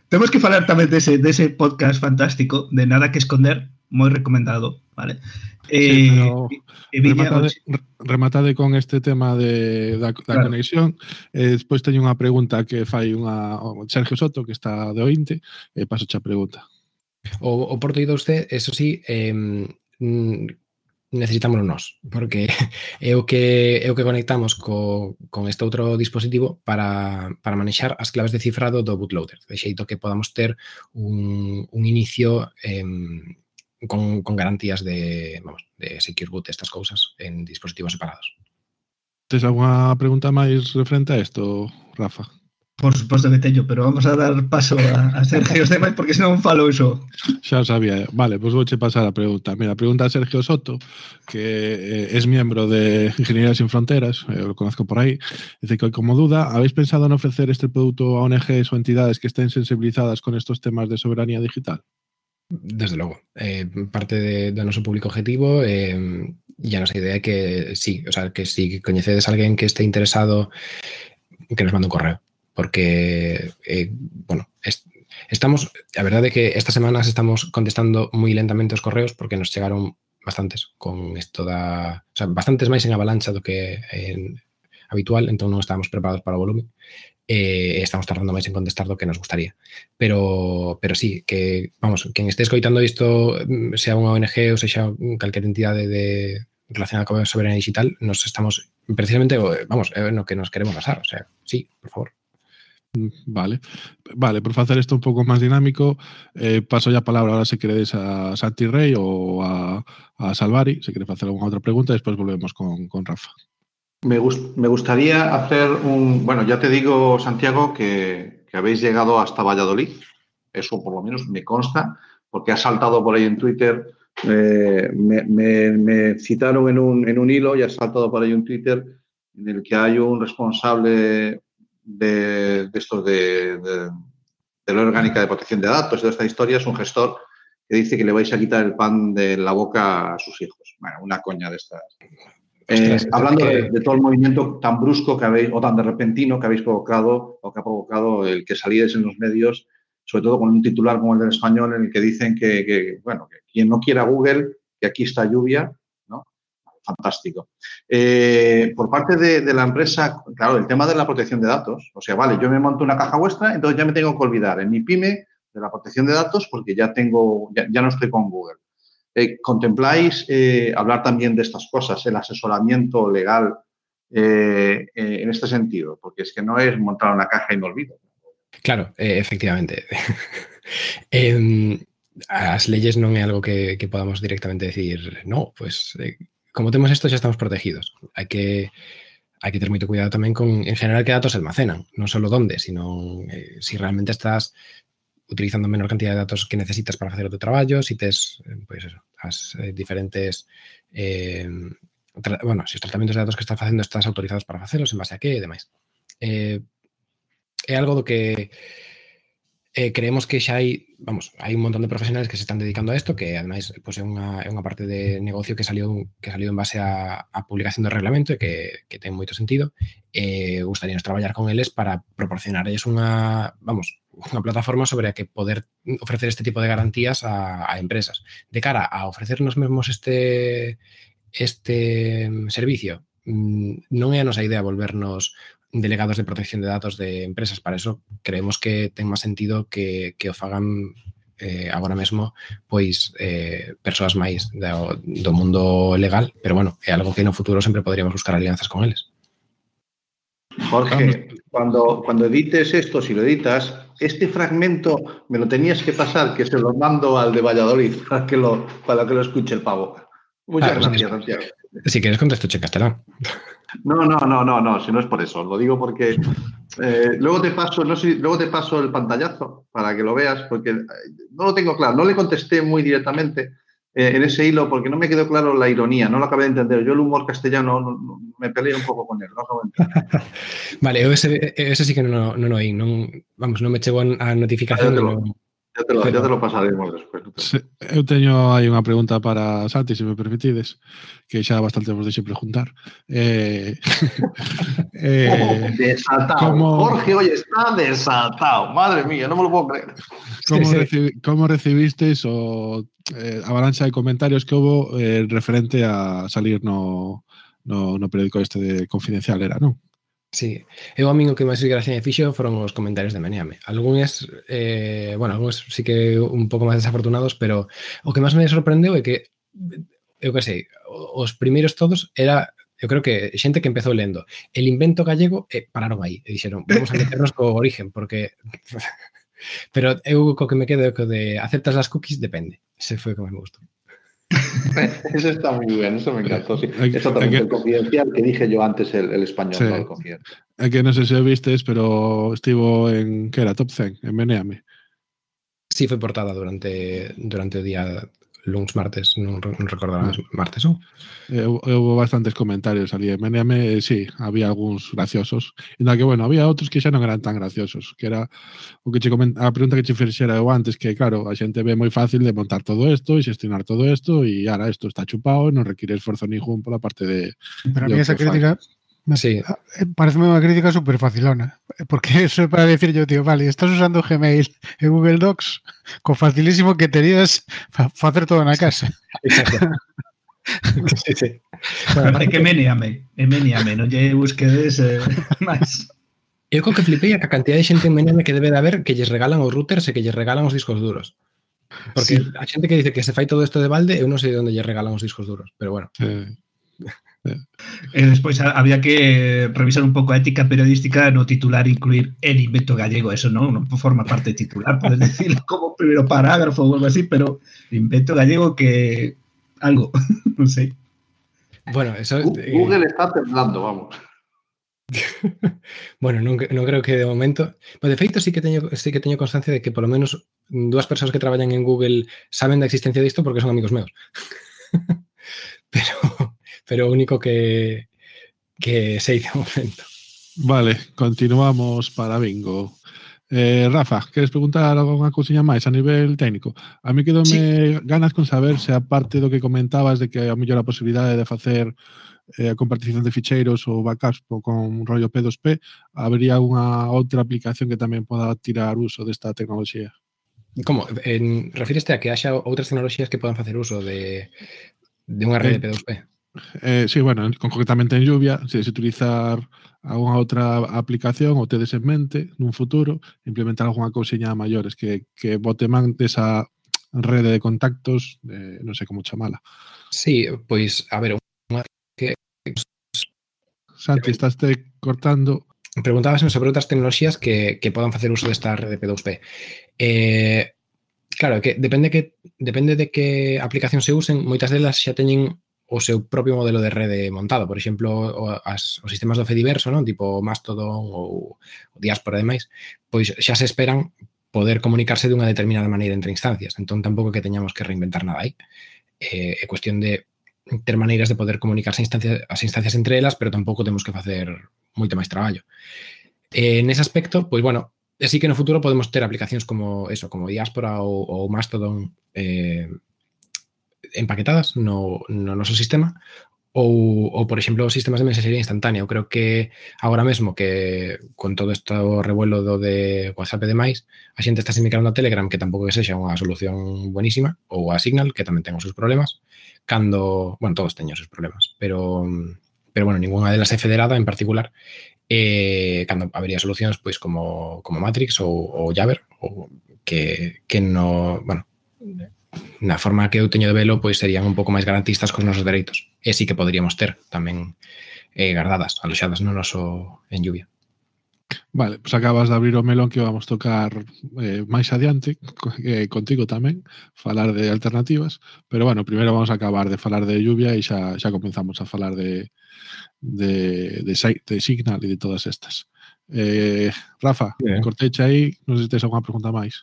G: Temos que falar tamén dese, dese podcast fantástico de Nada que esconder, moi recomendado, vale? Eh, sí,
E: rematade, rematade con este tema de, da, da
G: claro.
E: conexión. Eh, Despois teño unha pregunta que fai unha Sergio Soto que está de ointe e eh, paso a pregunta.
D: O, o Porto usted, eso sí eh, necesitámoslo nós, porque é o que é o que conectamos co, con este outro dispositivo para, para manexar as claves de cifrado do bootloader, de xeito que podamos ter un, un inicio eh, con, con garantías de, vamos, de secure boot, estas cousas, en dispositivos separados.
E: Tes algunha pregunta máis referente a isto, Rafa?
G: Por suposto que teño, pero vamos a dar paso a, a Sergio demais porque senón falo iso.
E: Xa sabía. Vale, pois vouche pasar a pregunta. Mira, pregunta a Sergio Soto, que eh, es miembro de Ingeniería Sin Fronteras, eh, lo conozco por aí, dice que como duda, ¿habéis pensado en ofrecer este producto a ONGs o entidades que estén sensibilizadas con estos temas de soberanía digital?
D: Desde logo, eh, parte de, noso público objetivo eh, e a nosa idea que sí, o sea, que si coñecedes a alguén que este interesado que nos mande un correo porque eh, bueno, es, estamos, a verdade é que estas semanas estamos contestando moi lentamente os correos porque nos chegaron bastantes con isto da, o sea, bastantes máis en avalancha do que en habitual, entón non estábamos preparados para o volumen eh, estamos tardando máis en contestar do que nos gustaría. Pero, pero sí, que, vamos, quen este escoitando isto, mm, sea unha ONG ou sexa calquer entidade de relacionada con a soberanía digital, nos estamos precisamente, vamos, é no que nos queremos basar, o sea, sí, por favor.
E: Vale, vale, por facer isto un pouco máis dinámico, eh, paso ya palabra ahora se queredes a Santi Rey ou a, a Salvari, se quere facer algunha outra pregunta, e despois volvemos con, con Rafa.
C: Me, gust- me gustaría hacer un. Bueno, ya te digo, Santiago, que, habéis llegado hasta Valladolid. Eso por lo menos me consta, porque ha saltado por ahí en Twitter. eh, me, me- citaron en un, en un hilo y ha saltado por ahí un Twitter en el que hay un responsable de, de de, de, de la orgánica de protección de datos toda esta historia. Es un gestor que dice que le vais a quitar el pan de la boca a sus hijos. Bueno, una coña de estas. Eh, hablando
D: que-
C: de, de todo el movimiento tan brusco que habéis, o tan de repentino que habéis provocado, o que ha provocado el que salíais en los medios, sobre todo con un titular como el del español, en el que dicen que, que, bueno, que quien no quiera Google, que aquí está lluvia, ¿no? Fantástico. Eh, por parte de, de la empresa, claro, el tema de la protección de datos, o sea, vale, yo me monto una caja vuestra, entonces ya me tengo que olvidar en mi pyme de la protección de datos porque ya tengo, ya, ya no estoy con Google. Eh, ¿Contempláis eh, hablar también de estas cosas, el asesoramiento legal eh, en este sentido? Porque es que no es montar una caja y me olvido.
D: Claro, efectivamente. eh, as leyes non é algo que, podamos directamente decir, no, pues como temos esto xa estamos protegidos. Hai que hai que ter moito cuidado tamén con, en general, que datos se almacenan, non só donde, sino si realmente estás utilizando menor cantidad de datos que necesitas para hacer tu traballo, si tes, eh, pois eso, as eh, diferentes eh, bueno, se si os tratamentos de datos que estás facendo estás autorizados para facelos, en base a eh, que e demais. Eh, é algo do que eh, creemos que xa hai, vamos, hai un montón de profesionales que se están dedicando a isto, que ademais pois, é, unha, é unha parte de negocio que salió que salió en base a, publicación do reglamento e que, que ten moito sentido. Eh, gustaríamos traballar con eles para proporcionarles unha, vamos, unha plataforma sobre a que poder ofrecer este tipo de garantías a, empresas. De cara a ofrecernos mesmos este este servicio, mm, non é a nosa idea volvernos delegados de protección de datos de empresas. Para eso creemos que ten máis sentido que, que o fagan eh, agora mesmo pois eh, persoas máis do, do mundo legal, pero bueno, é algo que no futuro sempre podríamos buscar alianzas con eles.
C: Jorge, cuando, cuando edites esto, si lo editas, este fragmento me lo tenías que pasar, que se lo mando al de Valladolid para que lo, para que lo escuche el pavo. Muchas
D: Ah, pues
C: gracias. Santiago.
D: Si quieres contesto che castelán.
C: No, no, no, no, no, si no es por eso, lo digo porque eh, luego te paso, no sé, luego te paso el pantallazo para que lo veas, porque eh, no lo tengo claro, no le contesté muy directamente eh, en ese hilo porque no me quedó claro la ironía, no lo acabé de entender. Yo el humor castellano no- no- me peleé un poco con él, no acabo de entender.
D: Vale, ese sí que non oí, non, vamos, non me chegou a notificación Non,
C: Ya te lo, ya te lo pasaremos non te
E: eu teño aí unha pregunta para Santi, se me permitides, que xa bastante vos deixe preguntar. Eh, eh,
C: Desatado.
E: como-
C: Jorge, oye, está desatado. Madre mía, no me lo puedo creer.
E: como,
D: Sí, sí.
E: recibi- como recibisteis o eh, avalancha de comentarios que houve eh, referente a salir no, no, no periódico este de Confidencial era, non?
D: Sí, eu a min o que máis gracia me fixo foron os comentarios de Meneame. Algúns, eh, bueno, algúns sí que un pouco máis desafortunados, pero o que máis me sorprendeu é que, eu que sei, os primeiros todos era eu creo que xente que empezou lendo. El invento gallego e eh, pararon aí e dixeron, vamos a meternos co origen porque pero eu co que me quedo é que de aceptas as cookies depende, ese foi o que máis me gustou
C: Eso está muy bien, eso me encantó. Sí. Eso también el confidencial que dije yo antes, el, el español,
E: Sí.
C: no el confidencial.
E: É que non sei se o vistes, pero estivo en, que era, top 100, en Meneame.
D: Sí, foi portada durante durante o día luns, martes, non, non recordarás, ah. martes ou?
E: Eh, houve eh, bastantes comentarios ali, MNM, eh, sí, había algúns graciosos, e na que, bueno, había outros que xa non eran tan graciosos, que era o que che coment... a ah, pregunta que che fixera eu antes, que, claro, a xente ve moi fácil de montar todo isto e xestionar todo isto, e ara isto está chupado, non require esforzo ningún pola parte de...
F: Para
E: de
F: mí esa
E: crítica, fai
F: Me,
D: sí.
F: Eh, Parece unha crítica super facilona, eh, porque eso é para decir yo, tío, vale, estás usando Gmail e Google Docs co facilísimo que terías para facer todo na casa.
D: Exacto. sí, sí.
G: Para que meneame, meneame, non lle busquedes eh, máis.
D: Eu co que flipei a que a cantidad de xente en meneame que debe de haber que lles regalan os routers e que lles regalan os discos duros. Porque
F: sí.
D: a xente que dice que se fai todo isto de balde, eu non sei de onde lle regalan os discos duros, pero bueno.
E: Sí.
G: E despois ha- había que revisar un pouco a ética periodística no titular incluir el invento gallego, eso non, non forma parte de titular, podes decirlo como primeiro parágrafo ou algo así, pero invento gallego que algo, non sei.
D: Bueno, eso
C: Gu-
D: eh,
C: Google está temblando, vamos.
D: bueno, non, non creo que de momento, pero de feito sí que teño sí que teño constancia de que polo menos dúas persoas que traballan en Google saben da existencia disto porque son amigos meus. pero pero o único que, que sei de momento.
E: Vale, continuamos para bingo. Eh, Rafa, queres preguntar algunha cousinha máis a nivel técnico? A mí quedome sí. ganas con saber se aparte do que comentabas de que a mellor a posibilidade de facer eh, a compartición de ficheiros ou backups con rollo P2P, habría unha outra aplicación que tamén poda tirar uso desta tecnoloxía.
D: Como? En, refíreste a que haxa outras tecnoloxías que podan facer uso de, de unha rede
E: eh,
D: P2P?
E: Eh, sí, bueno, concretamente en lluvia, se utilizar algunha outra aplicación ou tedes en mente nun futuro implementar algunha cousiña a maiores que, que bote man desa rede de contactos, eh, non sei como chamala.
D: Sí, pois, a ver, unha que...
E: Santi, estás te cortando.
D: Preguntabas sobre outras tecnoloxías que, que podan facer uso desta rede P2P. Eh, claro, que depende que depende de que aplicación se usen, moitas delas xa teñen o seu propio modelo de rede montado, por exemplo, as, os sistemas do Fediverso, non? tipo Mastodon ou o Diaspora e demais, pois xa se esperan poder comunicarse dunha determinada maneira entre instancias, entón tampouco que teñamos que reinventar nada aí. Eh, é cuestión de ter maneiras de poder comunicarse a instancias, as instancias entre elas, pero tampouco temos que facer moito máis traballo. Eh, nese aspecto, pois bueno, así que no futuro podemos ter aplicacións como eso, como Diaspora ou, ou Mastodon eh, empaquetadas no, no noso sistema ou, ou, por exemplo, sistemas de mensaxería instantánea. Eu creo que agora mesmo que con todo este revuelo do de WhatsApp e demais, a xente está se migrando a Telegram, que tampouco que sexa unha solución buenísima, ou a Signal, que tamén ten os seus problemas, cando, bueno, todos teñen os seus problemas, pero pero bueno, ninguna delas é federada en particular, eh, cando habería solucións pois como, como Matrix ou, ou Jabber, ou que, que no, bueno, na forma que eu teño de velo, pois serían un pouco máis garantistas cos nosos dereitos. E sí que poderíamos ter tamén eh, guardadas, aloxadas no noso en lluvia.
E: Vale, pois pues acabas de abrir o melón que vamos tocar eh, máis adiante eh, contigo tamén, falar de alternativas, pero bueno, primeiro vamos a acabar de falar de lluvia e xa, xa comenzamos a falar de, de, de, de Signal e de todas estas. Eh, Rafa,
D: Bien.
E: cortecha aí, non sei se tens alguna pregunta máis.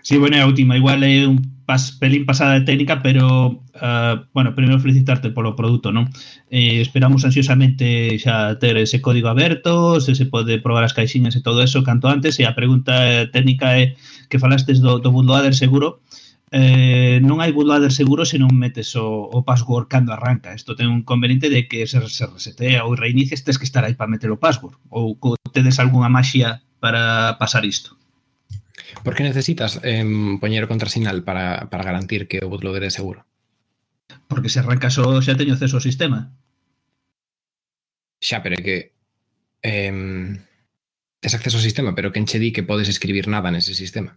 G: Sí, bueno, a última, igual é un pas, pelín pasada de técnica, pero, uh, bueno, primeiro felicitarte polo produto, non? Eh, esperamos ansiosamente xa ter ese código aberto, se se pode probar as caixinhas e todo eso canto antes, e a pregunta técnica é que falastes do, do Bundle seguro, eh, eh, non hai bootloader seguro se non metes o, o password cando arranca. Isto ten un conveniente de que se, se resetea ou reinicies, tes que estar aí para meter o password. Ou co, tedes algunha maxia para pasar isto.
D: Por que necesitas eh, poñer o contrasinal para, para garantir que o bootloader é seguro?
G: Porque se arranca só xa teño acceso ao sistema.
D: Xa, pero é que... Eh, tes acceso ao sistema, pero quen che di que podes escribir nada nese sistema?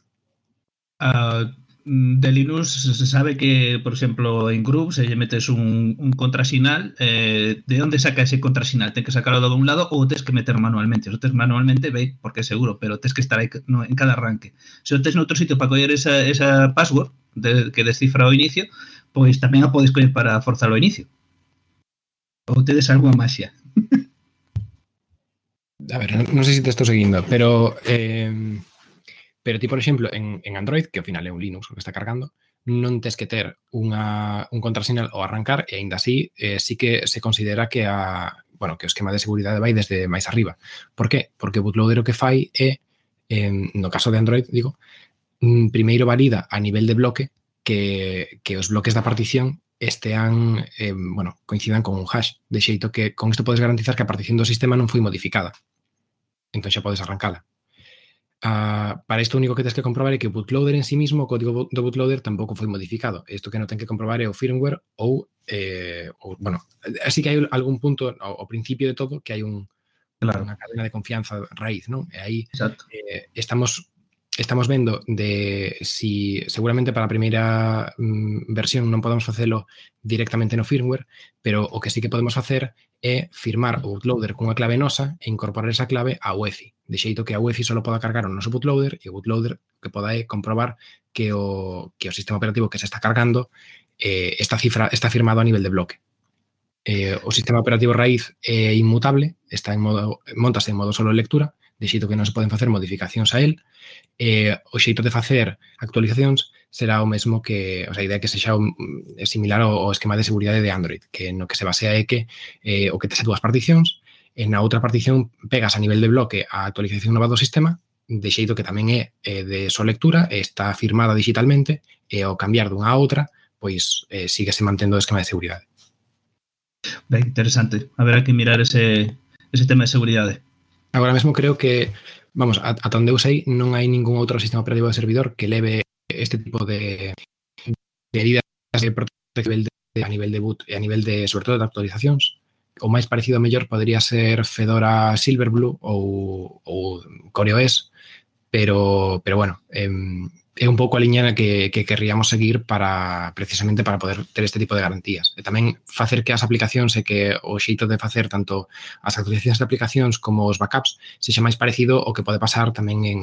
G: Uh, de Linux se sabe que, por exemplo, en Group se lle metes un, un contrasinal, eh, de onde saca ese contrasinal? Ten que sacarlo de un lado ou tes que meter manualmente. Se o tes manualmente, ve, porque é seguro, pero tes que estar no, en cada arranque. Se o tes noutro sitio para coller esa, password que descifra o inicio, pois tamén a podes coller para forzar o inicio. Ou tedes algunha maxia.
D: A ver, non sei se te estou seguindo, pero eh, Pero ti, por exemplo, en, en Android, que ao final é un Linux o que está cargando, non tes que ter unha, un contrasinal ao arrancar e aínda así eh, sí que se considera que a, bueno, que o esquema de seguridade vai desde máis arriba. Por qué? Porque o bootloader o que fai é, eh, no caso de Android, digo, mm, primeiro valida a nivel de bloque que, que os bloques da partición estean, eh, bueno, coincidan con un hash, de xeito que con isto podes garantizar que a partición do sistema non foi modificada. Entón xa podes arrancala. Uh, para isto o único que tens que comprobar é que o bootloader en sí mismo, o código do bootloader tampouco foi modificado. Isto que non ten que comprobar é o firmware ou, eh, ou bueno, así que hai algún punto ao, ao principio de todo que hai un,
G: claro.
D: unha cadena de confianza raíz, non? E aí
G: Exacto.
D: eh, estamos estamos vendo de si seguramente para a primeira mm, versión non podemos facelo directamente no firmware, pero o que sí que podemos facer é firmar o bootloader cunha clave nosa e incorporar esa clave a UEFI, de xeito que a UEFI só poda cargar o noso bootloader e o bootloader que poda é comprobar que o, que o sistema operativo que se está cargando eh, está, cifra, está firmado a nivel de bloque. Eh, o sistema operativo raíz é eh, inmutable, está en modo, montase en modo solo lectura, de xeito que non se poden facer modificacións a el, eh, o xeito de facer actualizacións será o mesmo que, o sea, a idea que sexa un, similar ao, ao esquema de seguridade de Android, que no que se basea é que eh, o que tes dúas particións, en a outra partición pegas a nivel de bloque a actualización nova do sistema, de xeito que tamén é eh, de só lectura, está firmada digitalmente, e ao cambiar dunha a outra, pois eh, sigue se mantendo o esquema de seguridade.
G: Ben, interesante. Haberá que mirar ese, ese tema de seguridade.
D: Agora mesmo creo que, vamos, ata onde eu sei, non hai ningún outro sistema operativo de servidor que leve este tipo de, de heridas de protección a nivel de boot e a nivel de, sobre todo, de actualizacións. O máis parecido a mellor podría ser Fedora Silverblue ou, ou CoreOS, pero, pero bueno, eh, é un pouco a liña na que, que querríamos seguir para precisamente para poder ter este tipo de garantías. E tamén facer que as aplicacións e que o xeito de facer tanto as actualizacións de aplicacións como os backups sexa máis parecido ao que pode pasar tamén en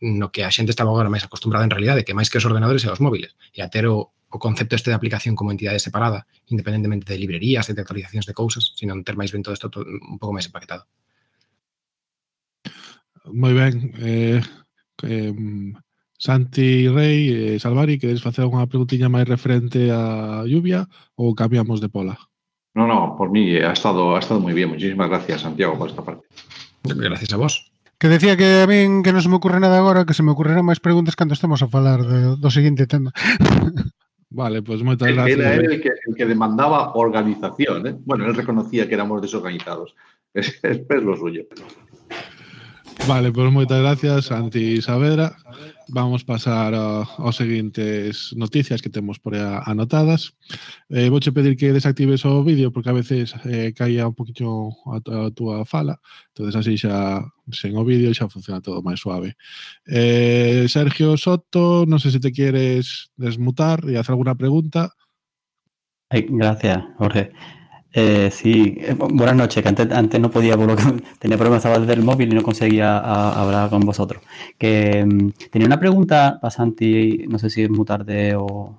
D: no que a xente estaba agora máis acostumbrada en realidade, que máis que os ordenadores e os móviles, e a ter o, o concepto este de aplicación como entidade separada, independentemente de librerías e de actualizacións de cousas, sino ter máis ben todo isto todo, un pouco máis empaquetado.
E: Moi ben, eh, eh, Santi Rey, eh, Salvari, queres facer unha preguntiña máis referente a lluvia ou cambiamos de pola?
C: No, no, por mí ha estado, ha estado muy bien. Muchísimas gracias, Santiago, por esta parte.
D: Gracias a vos.
F: Que decía que a min que non se me ocurre nada agora, que se me ocurrerán máis preguntas cando estemos a falar de, do seguinte tema.
E: Vale, pois moitas
C: Era
E: gracias.
C: él el que, el que demandaba organización. ¿eh? Bueno, él reconocía que éramos desorganizados. Es, es, es lo suyo.
E: Vale, pois pues moitas gracias, Santi Saavedra. Vamos pasar aos seguintes noticias que temos por anotadas. Eh, vouche pedir que desactives o vídeo porque a veces eh, caía un poquinho a, a túa fala. entonces así xa sen o vídeo xa funciona todo máis suave. Eh, Sergio Soto, non sei se te quieres desmutar e hacer alguna pregunta.
A: Ay, gracias, Jorge. Eh, sí, eh, buenas noches, que antes, antes no podía, tenía problemas desde el móvil y no conseguía a- hablar con vosotros. Que mm, tenía una pregunta para Santi, no sé si es muy tarde o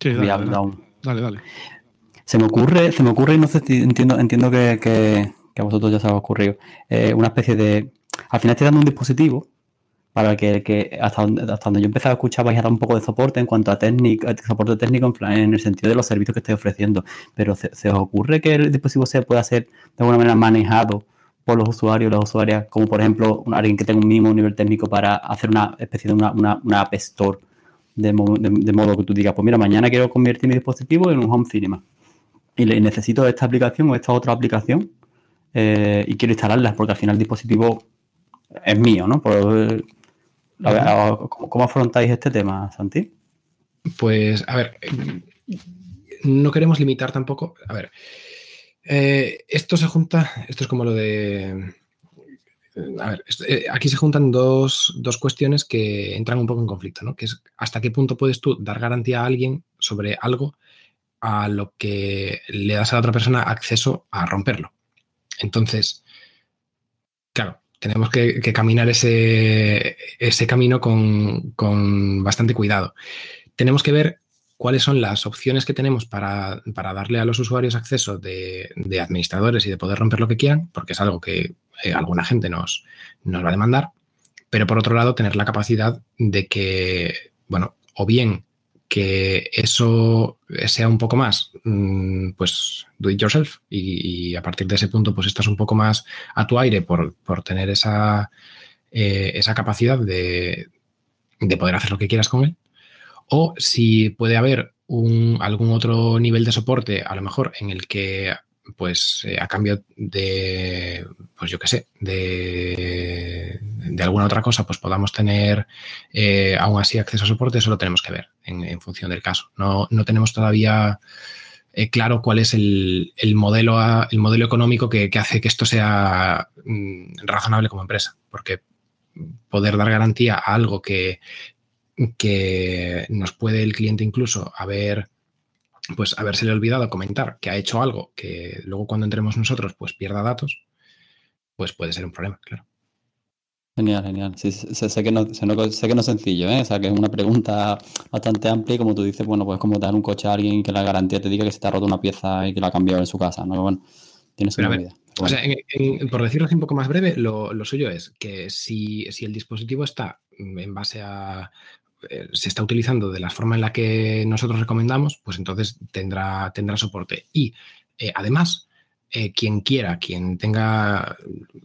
E: Sí, dale, dale,
A: aún.
E: dale, dale.
A: Se me ocurre, se me ocurre y no sé si entiendo, entiendo que, que- que a vosotros ya se os ha ocurrido, eh, una especie de al final estoy dando un dispositivo para que, que hasta, donde, hasta donde yo empecé a escuchar vais a dar un poco de soporte en cuanto a técnico, soporte técnico en, en el sentido de los servicios que estoy ofreciendo. Pero ¿se, ¿se, os ocurre que el dispositivo se pueda ser de alguna manera manejado por los usuarios las usuarias, como por ejemplo alguien que tenga un mínimo nivel técnico para hacer una especie de una, una, una App Store, de, modo que tú digas, pues mira, mañana quiero convertir mi dispositivo en un home cinema y le, necesito esta aplicación o esta otra aplicación eh, y quiero instalarlas porque al final el dispositivo es mío, ¿no? Por, ¿Cómo afrontáis este tema, Santi?
D: Pues, a ver, no queremos limitar tampoco. A ver, eh, esto se junta, esto es como lo de... A ver, eh, aquí se juntan dos, dos, cuestiones que entran un poco en conflicto, ¿no? Que es hasta qué punto puedes tú dar garantía a alguien sobre algo a lo que le das a la otra persona acceso a romperlo. Entonces, tenemos que, caminar ese, camino con, bastante cuidado. Tenemos que ver cuáles son las opciones que tenemos para, darle a los usuarios acceso de, de, administradores y de poder romper lo que quieran, porque es algo que eh, alguna gente nos, nos va a demandar. Pero por otro lado, tener la capacidad de que, bueno, o bien que eso sea un poco más, pues, do it yourself. Y, y, a partir de ese punto, pues estás un poco más a tu aire por, por tener esa, eh, esa capacidad de, de, poder hacer lo que quieras con él. O si puede haber un, algún otro nivel de soporte, a lo mejor en el que pues eh, a cambio de, pues yo qué sé, de, de, alguna otra cosa, pues podamos tener eh, aún así acceso a soporte, eso lo tenemos que ver en, función del caso. No, no tenemos todavía eh, claro cuál es el, el, modelo, a, el modelo económico que, que, hace que esto sea mm, razonable como empresa, porque poder dar garantía a algo que, que nos puede el cliente incluso haber pues habérsele olvidado comentar que ha hecho algo que luego cuando entremos nosotros pues pierda datos, pues puede ser un problema, claro.
A: Genial, genial. Sí, sé, sé, que no, sé, no, sé, que no, es sencillo, ¿eh? O sea, que es una pregunta bastante amplia y como tú dices, bueno, pues como dar un coche a alguien que la garantía te diga que se te ha roto una pieza y que la ha cambiado en su casa, ¿no? Bueno, tienes una vida.
D: Bueno. O sea, en, en, por decirlo así un poco más breve, lo, lo suyo es que si, si, el dispositivo está en base a eh, se está utilizando de la forma en la que nosotros recomendamos, pues entonces tendrá, tendrá soporte. Y eh, además, eh, quien quiera, quien tenga,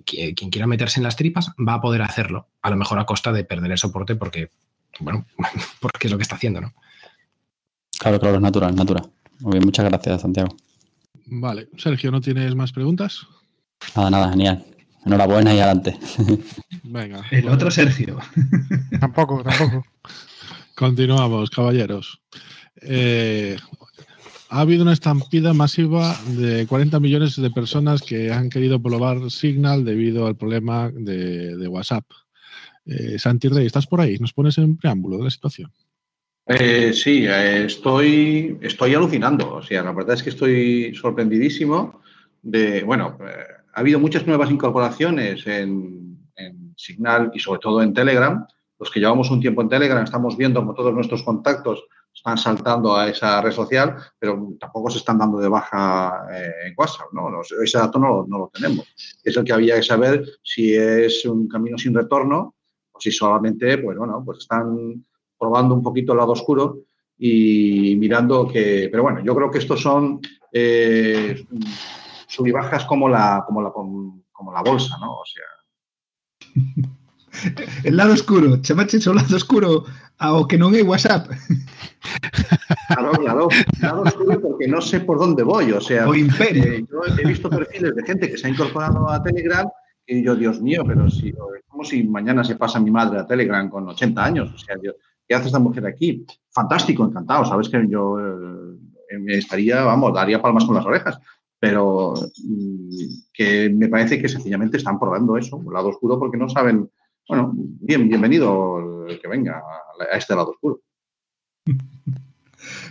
D: quien, quien, quiera meterse en las tripas, va a poder hacerlo, a lo mejor a costa de perder el soporte porque, bueno, porque es lo que está haciendo, ¿no?
A: Claro, claro, es natural, natural. Muy bien, muchas gracias, Santiago.
E: Vale, Sergio, ¿no tienes más preguntas?
A: Nada, nada, genial. Enhorabuena y adelante.
E: Venga.
G: El bueno. otro Sergio.
F: tampoco, tampoco.
E: Continuamos, caballeros. Eh, ha habido una estampida masiva de 40 millones de personas que han querido probar Signal debido al problema de, WhatsApp. Eh, Santi ¿estás por ahí? ¿Nos pones en preámbulo de la situación?
C: Eh, sí, estoy, estoy alucinando. O sea, la verdad es que estoy sorprendidísimo de, bueno, ha habido muchas nuevas incorporaciones en, en, Signal y sobre todo en Telegram. Los que llevamos un tiempo en Telegram estamos viendo como todos nuestros contactos están saltando a esa red social, pero tampoco se están dando de baja eh, en WhatsApp. ¿no? Ese dato no, lo tenemos. Es el que había que saber si es un camino sin retorno o si solamente, pues bueno, pues están probando un poquito el lado oscuro y mirando que, pero bueno, yo creo que estos son eh, sub y bajas como la, como la, como la bolsa, ¿no? O sea.
G: El lado oscuro, chamaches o lado oscuro ao que non é WhatsApp.
C: Claro, claro, lado oscuro porque no sé por dónde voy, o sea,
G: o imperio.
C: Eh, yo he visto perfiles de gente que se ha incorporado a Telegram y yo, Dios mío, pero si, es como si mañana se pasa mi madre a Telegram con 80 años, o sea, yo, ¿qué hace esta mujer aquí? Fantástico, encantado, sabes que yo eh, me estaría, vamos, daría palmas con las orejas, pero mm, que me parece que sencillamente están probando eso, un lado oscuro, porque no saben, bueno, bien, bienvenido el que venga a este lado oscuro.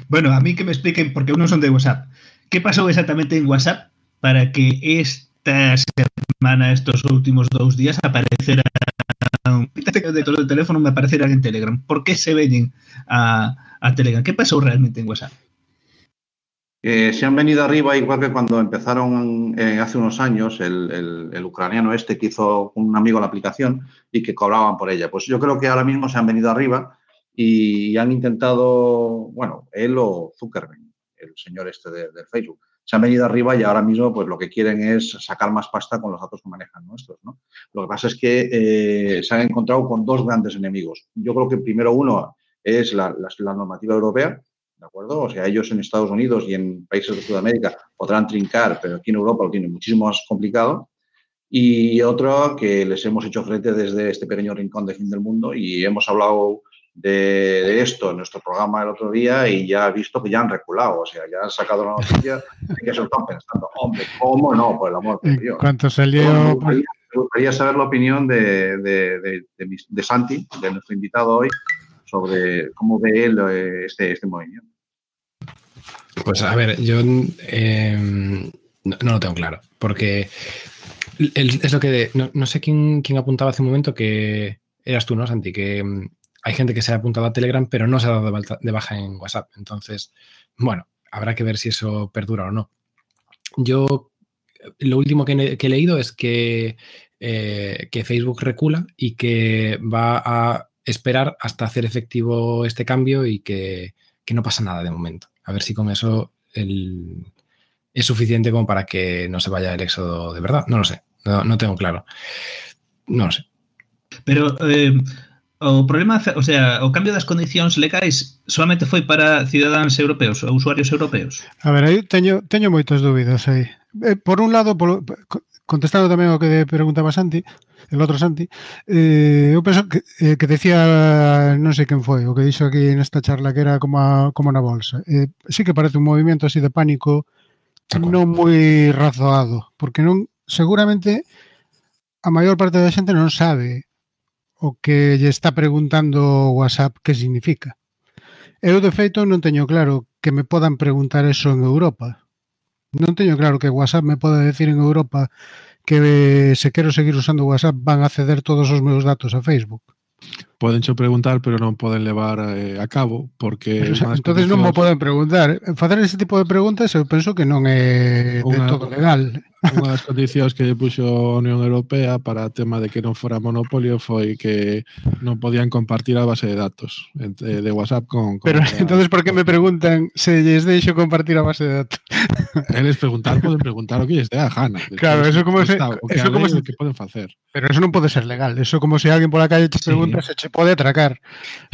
G: Bueno, a mí que me expliquen, porque unos son de WhatsApp, ¿qué pasó exactamente en WhatsApp para que esta semana, estos últimos dos días, apareciera de todo el teléfono me aparecieran en Telegram? ¿Por qué se ven a Telegram? ¿Qué pasó realmente en WhatsApp?
C: Se han venido arriba igual que cuando empezaron eh, hace unos años el, ucraniano este que hizo un amigo la aplicación y que cobraban por ella. Pues yo creo que ahora mismo se han venido arriba y han intentado, bueno, él o Zuckerberg, el señor este de, de Facebook, se han venido arriba y ahora mismo pues lo que quieren es sacar más pasta con los datos que manejan nuestros, ¿no? Lo que pasa es que eh, se han encontrado con dos grandes enemigos. Yo creo que primero uno es la normativa europea, ¿de acuerdo? O sea, ellos en Estados Unidos y en países de Sudamérica podrán trincar, pero aquí en Europa lo tienen muchísimo más complicado. Y otro que les hemos hecho frente desde este pequeño rincón de fin del mundo y hemos hablado de, de esto en nuestro programa el otro día y ya he visto que ya han reculado, o sea, ya han sacado la noticia de que se lo están pensando. Hombre, ¿cómo no? Por el amor de Dios.
F: cuanto
C: Me
F: salió...
C: gustaría, me gustaría saber la opinión de, de, de- de Santi, de nuestro invitado hoy, sobre cómo ve él eh, este, este movimiento.
D: Pues a ver, yo eh, no, lo tengo claro, porque es lo que no, no sé quién, quién apuntaba hace un momento que eras tú, ¿no, Santi? Que mm, hay gente que se ha apuntado a Telegram, pero no se ha dado de, baja en WhatsApp. Entonces, bueno, habrá que ver si eso perdura o no. Yo lo último que he leído es que, eh, que Facebook recula y que va a esperar hasta hacer efectivo este cambio y que, que no pasa nada de momento. A ver si con eso el, es suficiente como para que no se vaya el éxodo de verdad. No lo sé, no, no tengo claro. No lo sé.
G: Pero eh, o problema, o sea, o cambio das condicións legais solamente foi para cidadáns europeos ou usuarios europeos?
F: A ver, aí teño, teño moitas dúbidas aí. Eh, por un lado, polo, contestando tamén o que preguntaba Santi, el outro Santi, eh, eu penso que, eh, que decía, non sei quen foi, o que dixo aquí nesta charla que era como, a, como na bolsa. Eh, sí que parece un movimento así de pánico non moi razoado, porque non seguramente a maior parte da xente non sabe o que lle está preguntando WhatsApp que significa. Eu, de feito, non teño claro que me podan preguntar eso en Europa non teño claro que WhatsApp me pode decir en Europa que eh, se quero seguir usando WhatsApp van a ceder todos os meus datos a Facebook
E: poden xo preguntar, pero non poden levar eh, a cabo, porque...
F: Pero, o sea, entonces non
E: mo
F: poden preguntar. Facer ese tipo de preguntas, eu penso que non é
E: unha, de
F: todo legal.
E: Unha das condicións que puxo a Unión Europea para o tema de que non fora monopolio foi que non podían compartir a base de datos eh, de WhatsApp con... con
F: pero
E: a...
F: entonces, por que me preguntan se lles deixo compartir a base de datos?
E: Eh, Eles preguntar, poden preguntar o que lles dé a gana.
F: Claro, eso como se...
E: Está, o que
F: eso como se...
E: que poden facer.
F: Pero eso non pode ser legal. Eso como se si alguén pola calle te pregunta sí. se se pode atracar.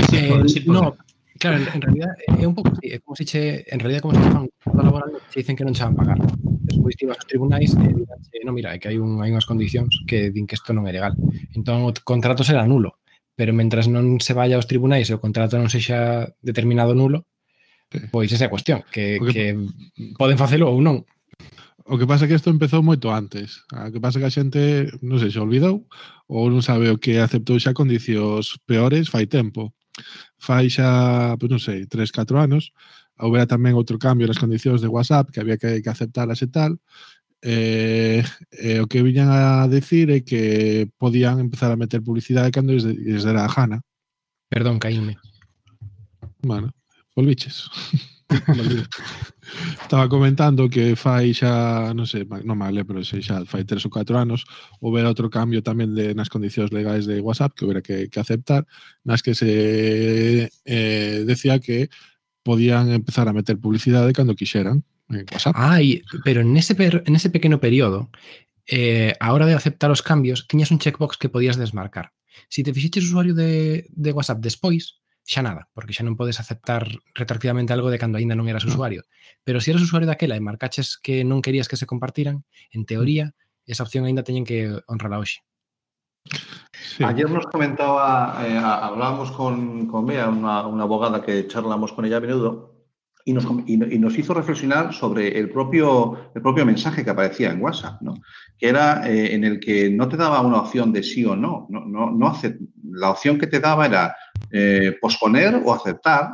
G: Sí,
D: eh,
G: sí
D: no, claro, en, en realidad é un pouco é eh, como se che, en realidad como se fan contrato laboral, se dicen que non che van pagar. Despois ti vas aos tribunais e diranche, no, mira, é que hai un hai unhas condicións que din que isto non é legal. Entón o contrato será nulo, pero mentras non se vaya aos tribunais e o contrato non sexa determinado nulo, pois esa é a cuestión, que,
E: Porque...
D: que poden facelo ou non.
E: O que pasa é que isto empezou moito antes. O que pasa é que a xente, non sei, se olvidou ou non sabe o que aceptou xa condicións peores fai tempo. Fai xa, pois non sei, 3, 4 anos, houbera tamén outro cambio nas condicións de WhatsApp que había que, que aceptalas e tal, eh, eh, o que viñan a decir é que podían empezar a meter publicidade cando desde, desde a Jana.
D: Perdón, caíme.
E: Bueno, volviches. Estaba comentando que fai xa, non sei, non mal lembro sei xa fai tres ou catro anos, houbera outro cambio tamén de, nas condicións legais de WhatsApp que houbera que, que aceptar, nas que se eh, decía que podían empezar a meter publicidade cando quixeran en WhatsApp.
D: Ai, pero en ese, per, ese pequeno período, eh, a hora de aceptar os cambios, tiñas un checkbox que podías desmarcar. Si te fixeches usuario de, de WhatsApp despois, xa nada, porque xa non podes aceptar retroactivamente algo de cando aínda non eras usuario. Pero se eras usuario daquela e marcaches que non querías que se compartiran, en mm. teoría, esa opción aínda teñen que honrala hoxe.
E: Sí.
C: Ayer nos comentaba, eh, hablábamos con, con Bea, una, una abogada que charlamos con ella a menudo, y nos, y, y nos hizo reflexionar sobre el propio, el propio mensaje que aparecía en WhatsApp, ¿no? que era eh, en el que no te daba una opción de sí o no. no, no, no hace- la opción que te daba era eh, posponer o aceptar,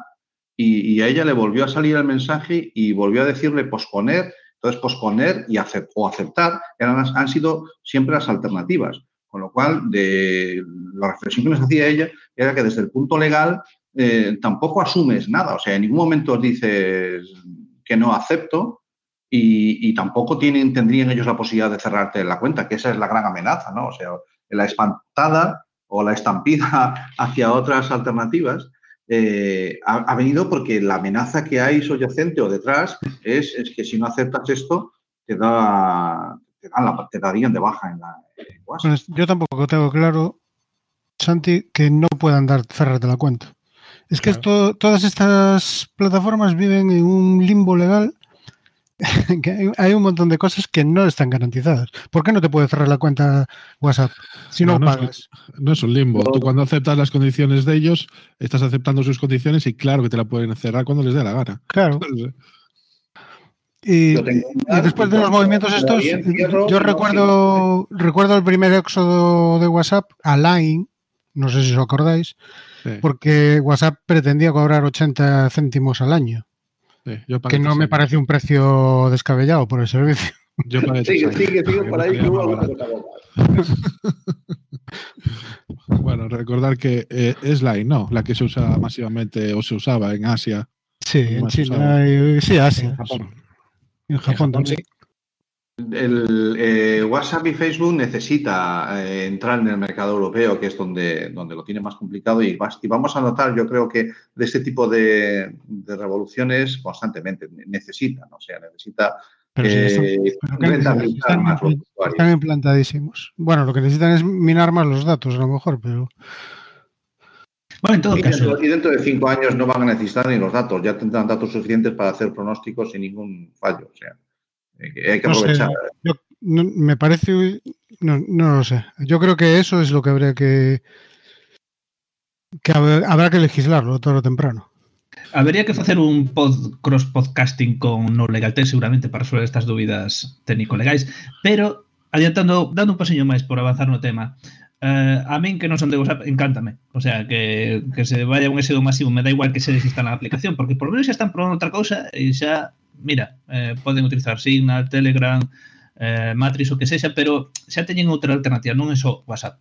C: y, y a ella le volvió a salir el mensaje y volvió a decirle posponer. Entonces, posponer y acep- o aceptar eran, han sido siempre las alternativas. Con lo cual, de la reflexión que nos hacía ella era que desde el punto legal eh, tampoco asumes nada. O sea, en ningún momento dices que no acepto y, tampoco tienen, tendrían ellos la posibilidad de cerrarte la cuenta, que esa es la gran amenaza, ¿no? O sea, la espantada o la estampida hacia otras alternativas eh, ha, venido porque la amenaza que hay subyacente o detrás es, es que si no aceptas esto, te, da, te, dan la, te darían de baja en la en.
F: Pues yo tampoco tengo claro, Santi, que no puedan dar cerrarte la cuenta. Es que claro. esto, todas estas plataformas viven en un limbo legal que hay un montón de cosas que no están garantizadas. ¿Por qué no te puede cerrar la cuenta WhatsApp si no,
E: no
F: pagas?
E: Es, no es un limbo. Tú cuando aceptas las condiciones de ellos, estás aceptando sus condiciones y claro que te la pueden cerrar cuando les dé la gana.
F: Claro. Y, y, después de los movimientos estos, yo recuerdo, recuerdo el primer éxodo de WhatsApp a Line, no sé si os acordáis, sí. porque WhatsApp pretendía cobrar 80 céntimos al año. Sí, que no me parece un precio descabellado por el servicio.
C: Yo sigue, sigue, sigue por ahí.
E: bueno, recordar que eh, es Line, ¿no? La que se usa masivamente o se usaba en Asia.
F: Sí, en China y sí, Asia. En Japón, en Japón también. Sí.
C: El, eh, WhatsApp y Facebook necesita eh, entrar en el mercado europeo, que es donde, donde lo tiene más complicado, y, y, vamos a notar, yo creo que de este tipo de, de revoluciones constantemente necesitan, o sea, necesita
F: pero
C: eh,
F: pero están, más los están implantadísimos. Bueno, lo que necesitan es minar más los datos, a lo mejor, pero.
C: Bueno, en todo y caso. Dentro, y dentro de cinco años no van a necesitar ni los datos, ya tendrán datos suficientes para hacer pronósticos sin ningún fallo. O sea, Hay que aprovechar.
F: No sé, yo, me parece. No, no lo sé. Yo creo que eso es lo que habría que. que habrá que legislarlo todo lo temprano.
G: Habría que facer un pod, cross podcasting con no legalte seguramente para resolver estas dúbidas técnico-legais, pero adiantando, dando un paseño máis por avanzar no tema. Uh, a min que non son de WhatsApp, encántame. O sea, que, que se vaya un éxito masivo, me da igual que se desinstala a aplicación, porque por lo menos xa están probando outra cousa e xa mira, eh, poden utilizar Signal, Telegram, eh, Matrix, o que sexa, pero xa teñen outra alternativa, non é só WhatsApp.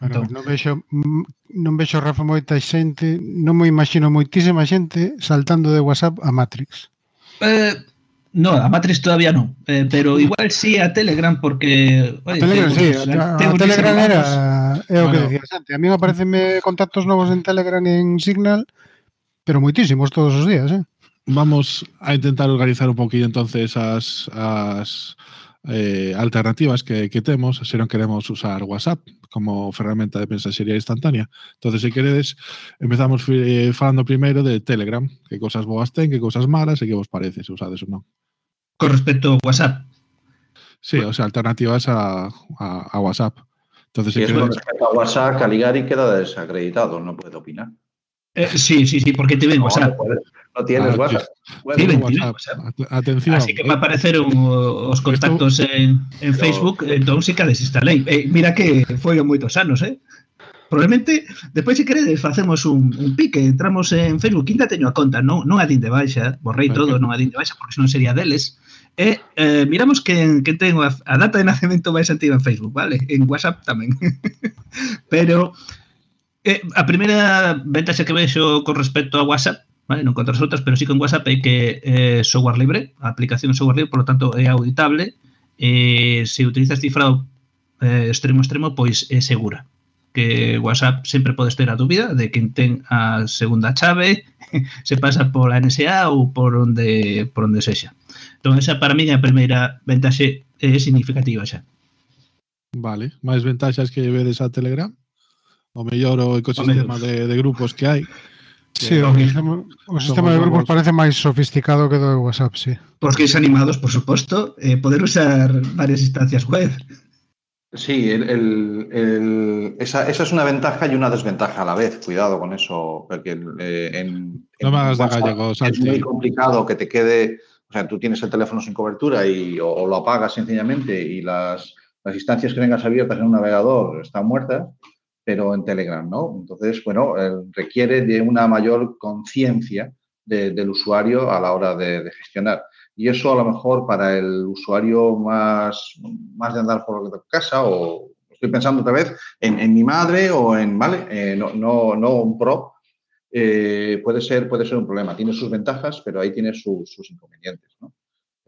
F: Bueno, entón, non vexo non vexo Rafa moita xente, non me imagino moitísima xente saltando de WhatsApp a Matrix.
G: Eh, No, a Matrix todavía non, eh, pero igual sí a Telegram porque...
F: Oye, a Telegram, sí, a, a Telegram era é o bueno. que decías antes. A mí me aparecenme contactos novos en Telegram e en Signal, pero moitísimos todos os días, eh?
E: Vamos a intentar organizar un poquillo entonces as as eh, alternativas que, que temos se non queremos usar WhatsApp como ferramenta de mensaxería instantánea. Entonces, se queredes, empezamos eh, falando primeiro de Telegram, que cosas boas ten, que cosas malas e que vos parece, se usades ou non.
G: Con respecto a WhatsApp.
E: Sí, o sea, alternativas a, a, a WhatsApp. Entonces,
C: si queredes... con respecto a WhatsApp, Caligari queda desacreditado, no puede opinar.
G: Eh, sí, sí, sí, porque te ven WhatsApp.
C: No, No tienes ah, WhatsApp.
G: Tienen, WhatsApp. WhatsApp.
E: Atención.
G: Así que me apareceron os contactos Esto, en, en yo, Facebook, entón sí que desinstalei. Eh, mira que foi moitos anos, eh? Probablemente, despois se queredes, facemos un, un pique, entramos en Facebook, quinta teño a conta, non, non a din de baixa, borrei todo, non a din de baixa, porque senón sería deles, e eh, miramos que, que ten a, a data de nacemento máis antiga en Facebook, vale? En WhatsApp tamén. Pero eh, a primeira ventaxa que vexo con respecto a WhatsApp ¿vale? No as outras, pero sí con WhatsApp é que eh, software libre, a aplicación é software libre, por lo tanto é auditable. Eh, se utilizas cifrado eh, extremo extremo, pois é segura. Que WhatsApp sempre podes ter a dúbida de quen ten a segunda chave, se pasa por a NSA ou por onde por onde sexa. Entón, esa para mí é a primeira ventaxe é significativa xa.
E: Vale, máis ventaxas que vedes a Telegram? O mellor o ecosistema o de, de grupos que hai.
F: Sí, o sistema, de grupos parece máis sofisticado que do de WhatsApp, sí.
G: Porque es animados, por suposto, eh, poder usar varias instancias web.
C: Sí, el, el, el, esa, esa, es una ventaja y una desventaja a la vez. Cuidado con eso, porque eh, en,
E: no me hagas de gallego,
C: es muy complicado que te quede, o sea, tú tienes el teléfono sin cobertura y o, o lo apagas sencillamente y las, las instancias que tengas abiertas en un navegador están muertas pero en Telegram, ¿no? Entonces, bueno, eh, requiere de una mayor conciencia de, del usuario a la hora de, gestionar. Y eso a lo mejor para el usuario más, más de andar por casa o estoy pensando otra vez en, mi madre o en, ¿vale? Eh, no, no, no un pro, eh, puede, ser, puede ser un problema. Tiene sus ventajas, pero ahí tiene sus inconvenientes. ¿no?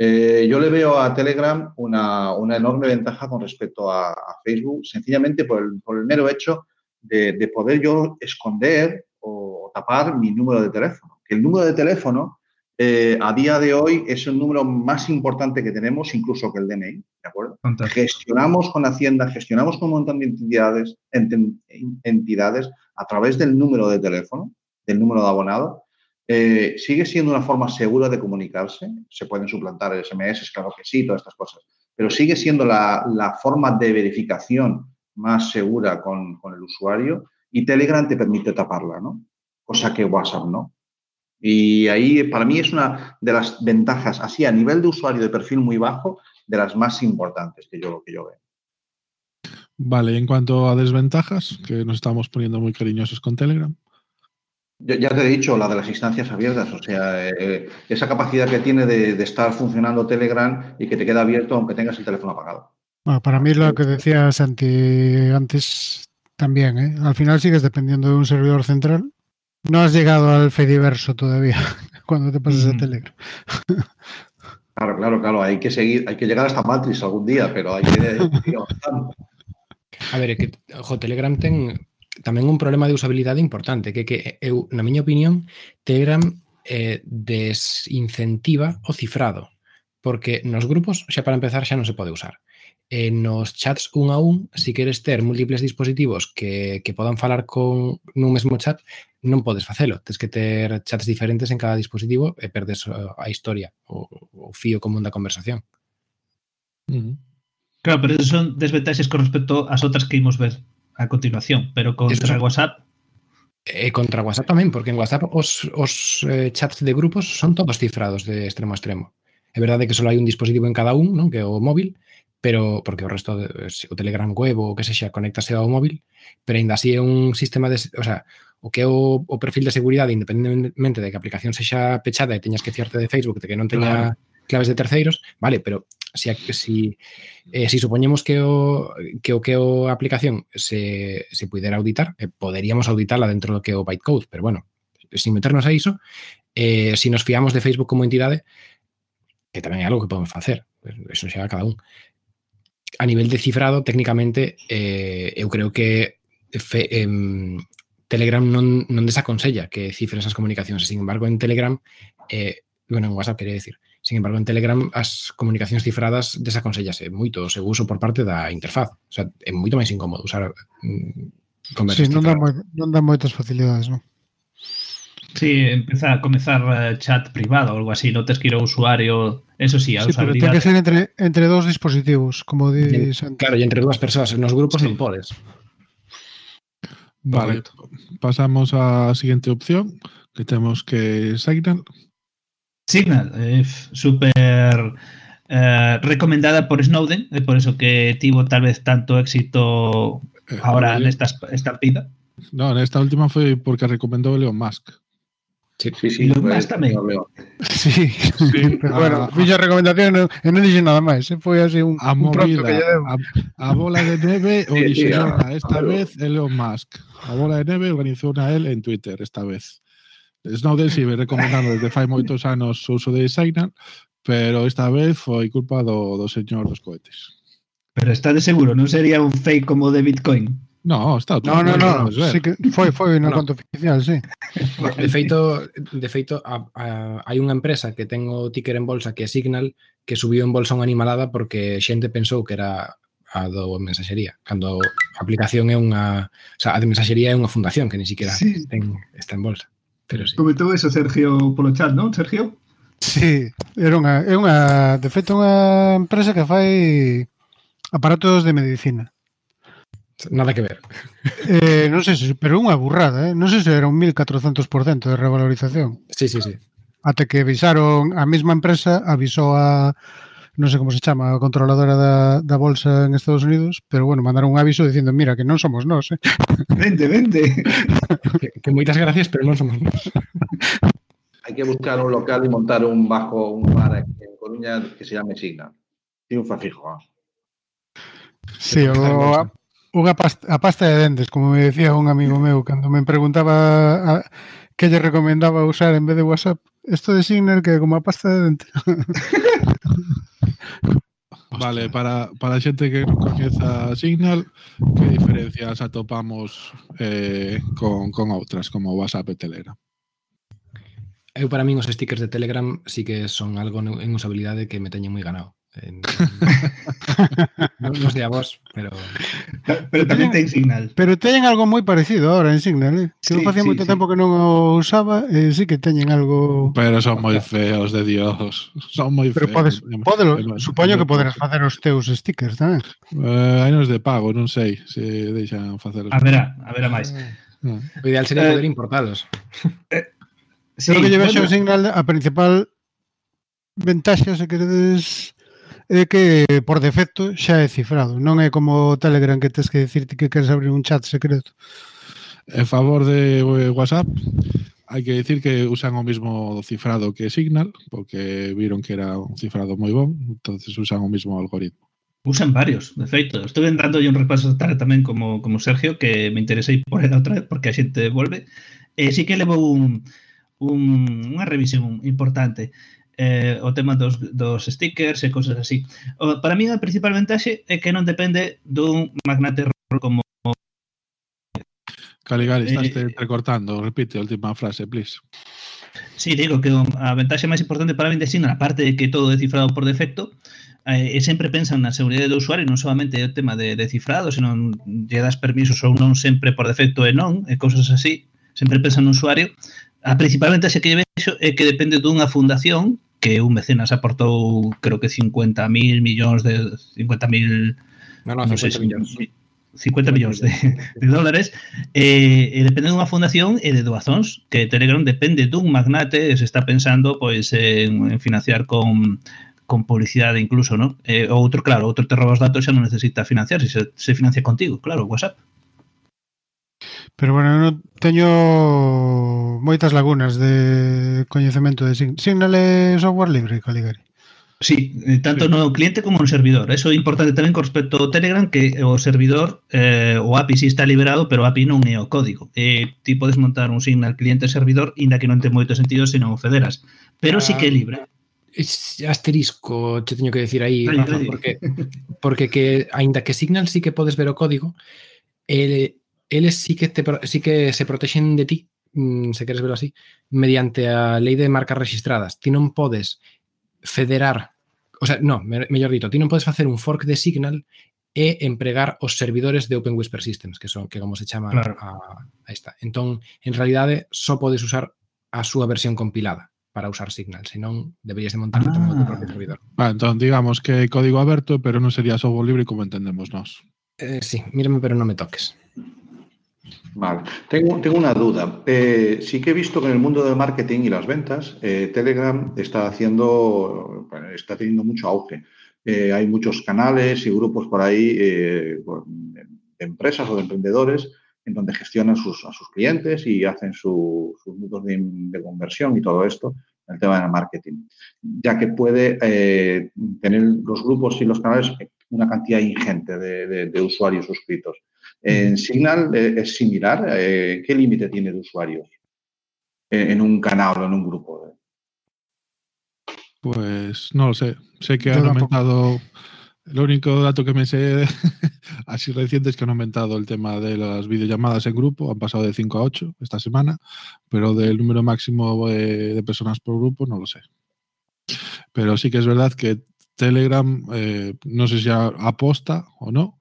C: Eh, yo le veo a Telegram una, una enorme ventaja con respecto a, a Facebook, sencillamente por el, por el, mero hecho de, de poder yo esconder o, tapar mi número de teléfono. Que el número de teléfono eh, a día de hoy es el número más importante que tenemos, incluso que el DNI, ¿de acuerdo?
G: Fantástico.
C: Gestionamos con Hacienda, gestionamos con un montón de entidades, entidades a través del número de teléfono, del número de abonado, eh, sigue siendo una forma segura de comunicarse. Se pueden suplantar el SMS, claro que sí, todas estas cosas, pero sigue siendo la, forma de verificación más segura con, el usuario y Telegram te permite taparla, ¿no? Cosa que WhatsApp no. Y ahí para mí es una de las ventajas, así a nivel de usuario de perfil muy bajo, de las más importantes que yo, que yo veo.
E: Vale, en cuanto a desventajas, que nos estamos poniendo muy cariñosos con Telegram.
C: Yo, ya te he dicho, la de las instancias abiertas, o sea, eh, esa capacidad que tiene de, de, estar funcionando Telegram y que te queda abierto aunque tengas el teléfono apagado.
F: Bueno, para mí lo que decía Santi antes también, ¿eh? al final sigues dependiendo de un servidor central. No has llegado al Fediverso todavía cuando te pasas mm. a Telegram.
C: Claro, claro, claro, hay que seguir, hay que llegar hasta Matrix algún día, pero hay que ir avanzando.
D: A ver, é que o Telegram ten tamén un problema de usabilidade importante, que que eh, eu, na miña opinión, Telegram eh, desincentiva o cifrado, porque nos grupos xa para empezar xa non se pode usar. Eh, nos chats un a un, se si queres ter múltiples dispositivos que, que podan falar con nun mesmo chat, non podes facelo. Tens que ter chats diferentes en cada dispositivo e perdes eh, a historia, o, o fío común da conversación.
G: Mm -hmm. Claro, pero son desventaxes con respecto ás outras que imos ver a continuación, pero contra Eso, WhatsApp.
D: Eh, contra WhatsApp tamén, porque en WhatsApp os, os eh, chats de grupos son todos cifrados de extremo a extremo. É verdade que só hai un dispositivo en cada un, non? que é o móvil, pero porque o resto de, eh, o Telegram web ou que sexa conéctase ao móvil, pero ainda así é un sistema de, o sea, o que é o, o perfil de seguridade independentemente de que a aplicación sexa pechada e teñas que fiarte de Facebook de que non teña claro. claves de terceiros, vale, pero se, si, eh, si supoñemos que o que o, que o aplicación se, se pudera auditar, eh, poderíamos auditarla dentro do que o bytecode, pero bueno, sin meternos a iso, eh, si nos fiamos de Facebook como entidade, que tamén é algo que podemos facer, eso xa cada un. A nivel de cifrado, técnicamente, eh, eu creo que fe, eh, Telegram non, non desaconsella que cifren esas comunicacións, sin embargo, en Telegram, eh, bueno, en WhatsApp quería decir, Sin embargo, en Telegram as comunicacións cifradas desaconsellase moito o seu uso por parte da interfaz. O sea, é moito máis incómodo usar
F: mm, conversas sí, non dá, moi, non dá moitas facilidades, non?
G: Sí, empeza a comezar eh, chat privado ou algo así, non tes que ir ao usuario Eso sí, a
F: sí, pero ten que ser entre, entre dos dispositivos, como di.
D: Claro, e entre dúas persoas, nos grupos sí. non podes.
E: Vale, pasamos á seguinte opción, que temos que Signal.
G: Signal, eh, super eh, recomendada por Snowden, é por eso que tivo tal vez tanto éxito ahora eh, nesta estampida.
E: No, nesta última foi porque recomendou Elon Musk.
G: Sí, sí, sí. Elon Musk tamén.
F: Sí, sí, pero bueno, a, fixa recomendación e non, non dixe nada máis, eh? foi así un,
E: a un movida, que a, a bola de sí, sí, esta vez Elon Musk. A bola de neve organizou a él en Twitter esta vez. Snowden si ve recomendando desde fai moitos anos o uso de Signal, pero esta vez foi culpa do, do señor dos cohetes.
G: Pero está de seguro, non sería un fake como de Bitcoin?
E: No, está
F: No, no, no, no sí que foi foi unha no. conta oficial, sí.
D: De feito, de feito a, a, hai unha empresa que ten o ticker en bolsa que é Signal, que subiu en bolsa unha animalada porque xente pensou que era a do mensaxería, cando a aplicación é unha, o sea, a de mensaxería é unha fundación que ni siquiera sí. ten, está en bolsa. Pero sí.
G: Comentou eso Sergio polo chat, non, Sergio?
F: Sí, era unha, é unha, de feito, unha empresa que fai aparatos de medicina.
D: Nada que ver.
F: Eh, non sei se, pero unha burrada, eh? non sei se era un 1400% de revalorización.
D: Sí, sí, sí.
F: Até que avisaron, a mesma empresa avisou a, non sei como se chama, a controladora da, da bolsa en Estados Unidos, pero bueno, mandaron un aviso dicindo, mira, que non somos nós, eh.
G: Vente, vende.
D: que, que moitas gracias, pero non somos nós.
C: Hai que buscar un local e montar un bajo un bar aquí en Coruña que se llame Signa. Triunfa fijo.
F: Sí, o, a, unha pasta, a pasta de dentes, como me decía un amigo meu cando me preguntaba a, que lle recomendaba usar en vez de WhatsApp, isto de Signal que como a pasta de dentes. Hostia.
E: Vale, para, para a xente que non coñeza Signal, que diferencias atopamos eh, con, con outras, como WhatsApp e Telegram?
D: Eu para min os stickers de Telegram sí que son algo en usabilidade que me teñen moi ganado. En, no, no, sé a vos, pero.
G: Pero, pero tamén ten Signal.
F: Pero teñen algo moi parecido ahora en Signal, eh? Que
G: sí,
F: eu facía
G: sí,
F: moito
G: sí.
F: tempo que non o usaba, eh, sí que teñen algo.
E: Pero son moi feos de Dios. Son moi feos.
F: Pero podes, podelo,
E: pero,
F: supoño que poderás facer os teus stickers tamén.
E: Eh, hai nos de pago, non sei se deixan facer os.
G: A verá, a verá máis.
E: Ah.
D: O ideal sería
G: eh,
D: poder importalos.
G: Eh, sí,
F: Creo que llevas
G: bueno.
F: o Signal a principal ventaxa, se queredes é que por defecto xa é cifrado. Non é como o Telegram que tens que dicirte que queres abrir un chat secreto.
E: En favor de WhatsApp, hai que dicir que usan o mismo cifrado que Signal, porque viron que era un cifrado moi bon, entonces usan o mismo algoritmo.
G: Usan varios, de feito. Estuve dando un repaso esta tarde tamén como, como Sergio, que me interesei por ela outra vez, porque a xente volve. E eh, sí que levou un, un, unha revisión importante eh, o tema dos, dos stickers e cousas así. O, para mí a principal ventaxe é que non depende dun magnate como
E: Caligal, estás
G: eh,
E: recortando, repite a última frase, please.
G: Sí, digo que a ventaxe máis importante para min de Signal, aparte de que todo é cifrado por defecto, eh, e sempre pensan na seguridade do usuario, non solamente o tema de, de cifrado, senón lle das permisos ou non sempre por defecto e non, e cousas así, sempre pensan no usuario. A principal ventaxe que lle vexo é que depende dunha fundación que un mecenas aportou creo que 50 mil millóns de 50 mil
D: no, no,
G: no
D: 50
G: sei,
D: millóns
G: 50 millóns de, de dólares eh, e depende dunha fundación e de doazóns que Telegram depende dun magnate e se está pensando pois en, en financiar con con publicidade incluso, ¿no? Eh, outro, claro, outro te roba os datos xa non necesita financiar, se, se financia contigo, claro, WhatsApp.
F: Pero bueno, eu non teño moitas lagunas de coñecemento de Signal. Signal é software libre, Caligari.
G: Sí, eh, tanto
E: sí.
G: no cliente como no servidor. Eso é importante tamén con respecto ao Telegram que o servidor, eh, o API sí está liberado, pero o API non é o código. Eh, ti podes montar un signal cliente-servidor, inda que non ten moito sentido se non o federas. Pero ah, sí que é libre.
D: Ah, es asterisco, te teño que decir aí, Rafa, porque, porque que, ainda que Signal sí que podes ver o código, eh, eles sí que, te, sí que se protexen de ti, mm, se queres verlo así, mediante a lei de marcas registradas. Ti non podes federar, o sea, no, mellor dito, ti non podes facer un fork de Signal e empregar os servidores de Open Whisper Systems, que son que como se chama
G: claro.
D: a, a esta. Entón, en realidade, só podes usar a súa versión compilada para usar Signal, senón deberías de montar ah. tamén o teu propio ah. servidor.
E: Ah, entón, digamos que é código aberto, pero non sería software libre como entendemos nós.
D: Eh, sí, mírame, pero non me toques.
C: Vale. Tengo, tengo una duda. Eh, sí que he visto que en el mundo del marketing y las ventas, eh, Telegram está haciendo, bueno, está teniendo mucho auge. Eh, hay muchos canales y grupos por ahí eh, de empresas o de emprendedores en donde gestionan sus, a sus clientes y hacen su- sus métodos de, conversión y todo esto, el tema del marketing. Ya que puede eh, tener los grupos y los canales una cantidad ingente de- de usuarios suscritos. En Signal eh, es similar. eh, ¿Qué límite tiene de usuarios en, en un canal o en un grupo?
E: Pues no lo sé. Sé que
F: Yo
E: han
F: tampoco.
E: aumentado. El único dato que me sé así reciente es que han aumentado el tema de las videollamadas en grupo. Han pasado de 5 a 8 esta semana, pero del número máximo eh, de personas por grupo no lo sé. Pero sí que es verdad que Telegram, eh, no sé si aposta o no,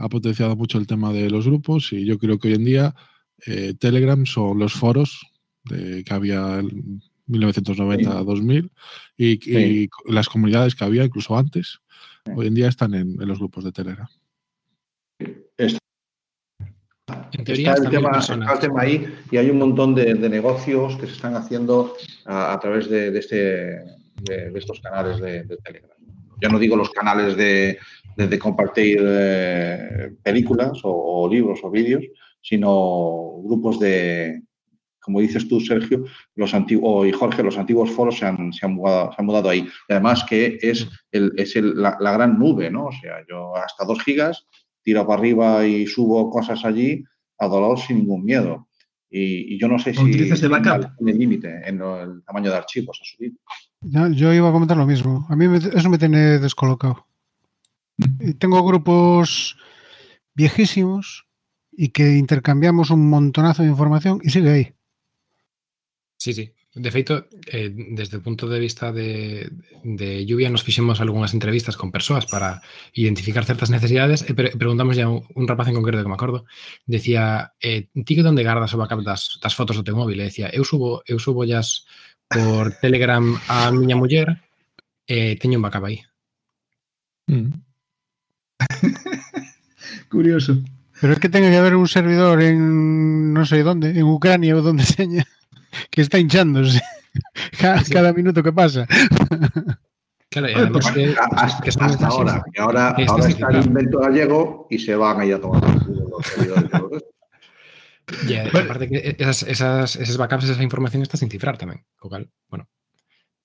E: ha potenciado mucho el tema de los grupos y yo creo que hoy en día eh, Telegram son los foros de, que había en 1990-2000 y, y las comunidades que había incluso antes,
C: Sí.
E: hoy en día están en, en los grupos de Telegram.
D: En teoría,
C: Está el, tema,
D: personas.
C: está el tema ahí y hay un montón de, de negocios que se están haciendo a, a través de, de este, de, de estos canales de, de Telegram. Ya no digo los canales de, de- de compartir eh, películas o, o libros o vídeos, sino grupos de, como dices tú, Sergio, los antiguos, y Jorge, los antiguos foros se han, se han, mudado, se han mudado ahí. Y además que es, el, es el- la, la gran nube, ¿no? O sea, yo hasta dos gigas tiro para arriba y subo cosas allí a dolor sin ningún miedo. Y, y yo no sé
G: ¿O
C: si
G: utilizas de backup?
C: tiene límite en lo- el tamaño de archivos a subir.
F: Ya, yo iba a comentar lo mismo. A mí me- eso me tiene descolocado. Tengo grupos viejísimos y que intercambiamos un montonazo de información y sigue ahí.
D: Sí, sí. De feito, eh, desde o punto de vista de, de lluvia nos fixemos algunhas entrevistas con persoas para identificar certas necesidades e pre preguntamos a un, un rapaz en concreto que me acordo decía, eh, ti que onde gardas o backup das, das fotos do teu móvil? E decía, eu subo eu subo llas por Telegram a miña muller e eh, teño un backup aí.
E: Mm.
G: Curioso.
F: Pero es que tenga que haber un servidor en no sé dónde, en Ucrania o donde seña, que está hinchándose cada,
D: Sí.
F: cada minuto que pasa.
D: Claro,
G: Oye,
D: además
G: pues,
D: que,
C: hasta
D: que
C: hasta ahora. Y ahora,
D: que
C: ahora está el invento gallego y se van ahí a tomar los servidores y.
D: E, e aparte que esas, esas, esas backups, esa información está sin cifrar tamén. Co cal, bueno,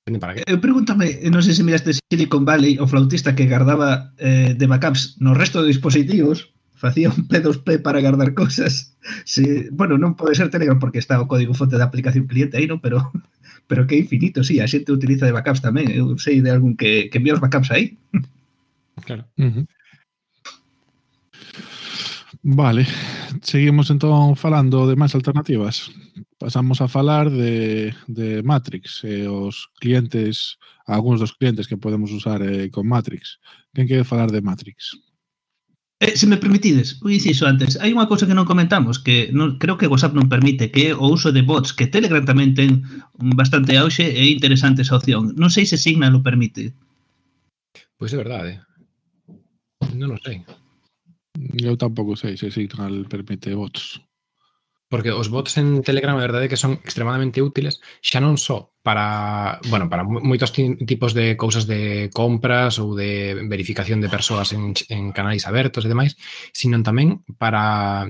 D: Depende para que.
G: Eu eh, pregúntame, eh, non sei se miraste Silicon Valley, o flautista que guardaba eh, de backups no resto de dispositivos, facía un P2P para guardar cosas. Se, bueno, non pode ser Telegram porque está o código fonte da aplicación cliente aí, non? Pero pero que é infinito, sí, a xente utiliza de backups tamén. Eu sei de algún que, que envía os backups aí.
D: Claro.
E: Uh -huh. Vale, seguimos entón falando de máis alternativas. Pasamos a falar de, de Matrix, e os clientes, algúns dos clientes que podemos usar eh, con Matrix. Quen quere falar de Matrix?
G: Eh, se me permitides, o inciso antes, hai unha cousa que non comentamos que non, creo que WhatsApp non permite que o uso de bots que Telegram tamén ten bastante auxe e interesante esa opción. Non sei se Signal o permite.
D: Pois é verdade. Non o sei.
E: Eu tampouco sei se Signal permite bots.
D: Porque os bots en Telegram, a verdade é que son extremadamente útiles, xa non só para, bueno, para moitos tipos de cousas de compras ou de verificación de persoas en, en canais abertos e demais, sino tamén para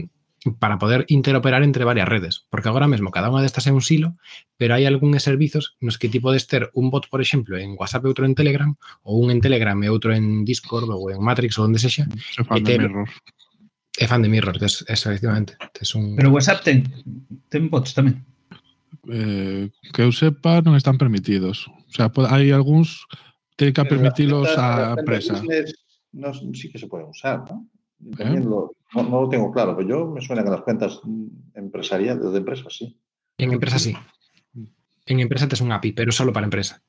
D: para poder interoperar entre varias redes, porque agora mesmo cada unha destas é un silo, pero hai algúns servizos nos que ti podes ter un bot, por exemplo, en WhatsApp e outro en Telegram, ou un en Telegram e outro en Discord ou en Matrix ou onde sexa, e
E: fan
D: ter...
E: Mirror.
D: É fan de Mirror, tes, eso, efectivamente. Tes un...
G: Pero WhatsApp ten, ten bots tamén.
E: Eh, que eu sepa non están permitidos. O sea, hai algúns que hai que permitilos a empresa.
C: Nos, sí que se pode usar, ¿no? También lo, no, no, lo tengo claro, pero yo me suena que las cuentas empresariales de empresas, sí.
D: En empresa sí. En empresa tes un API, pero solo para empresa.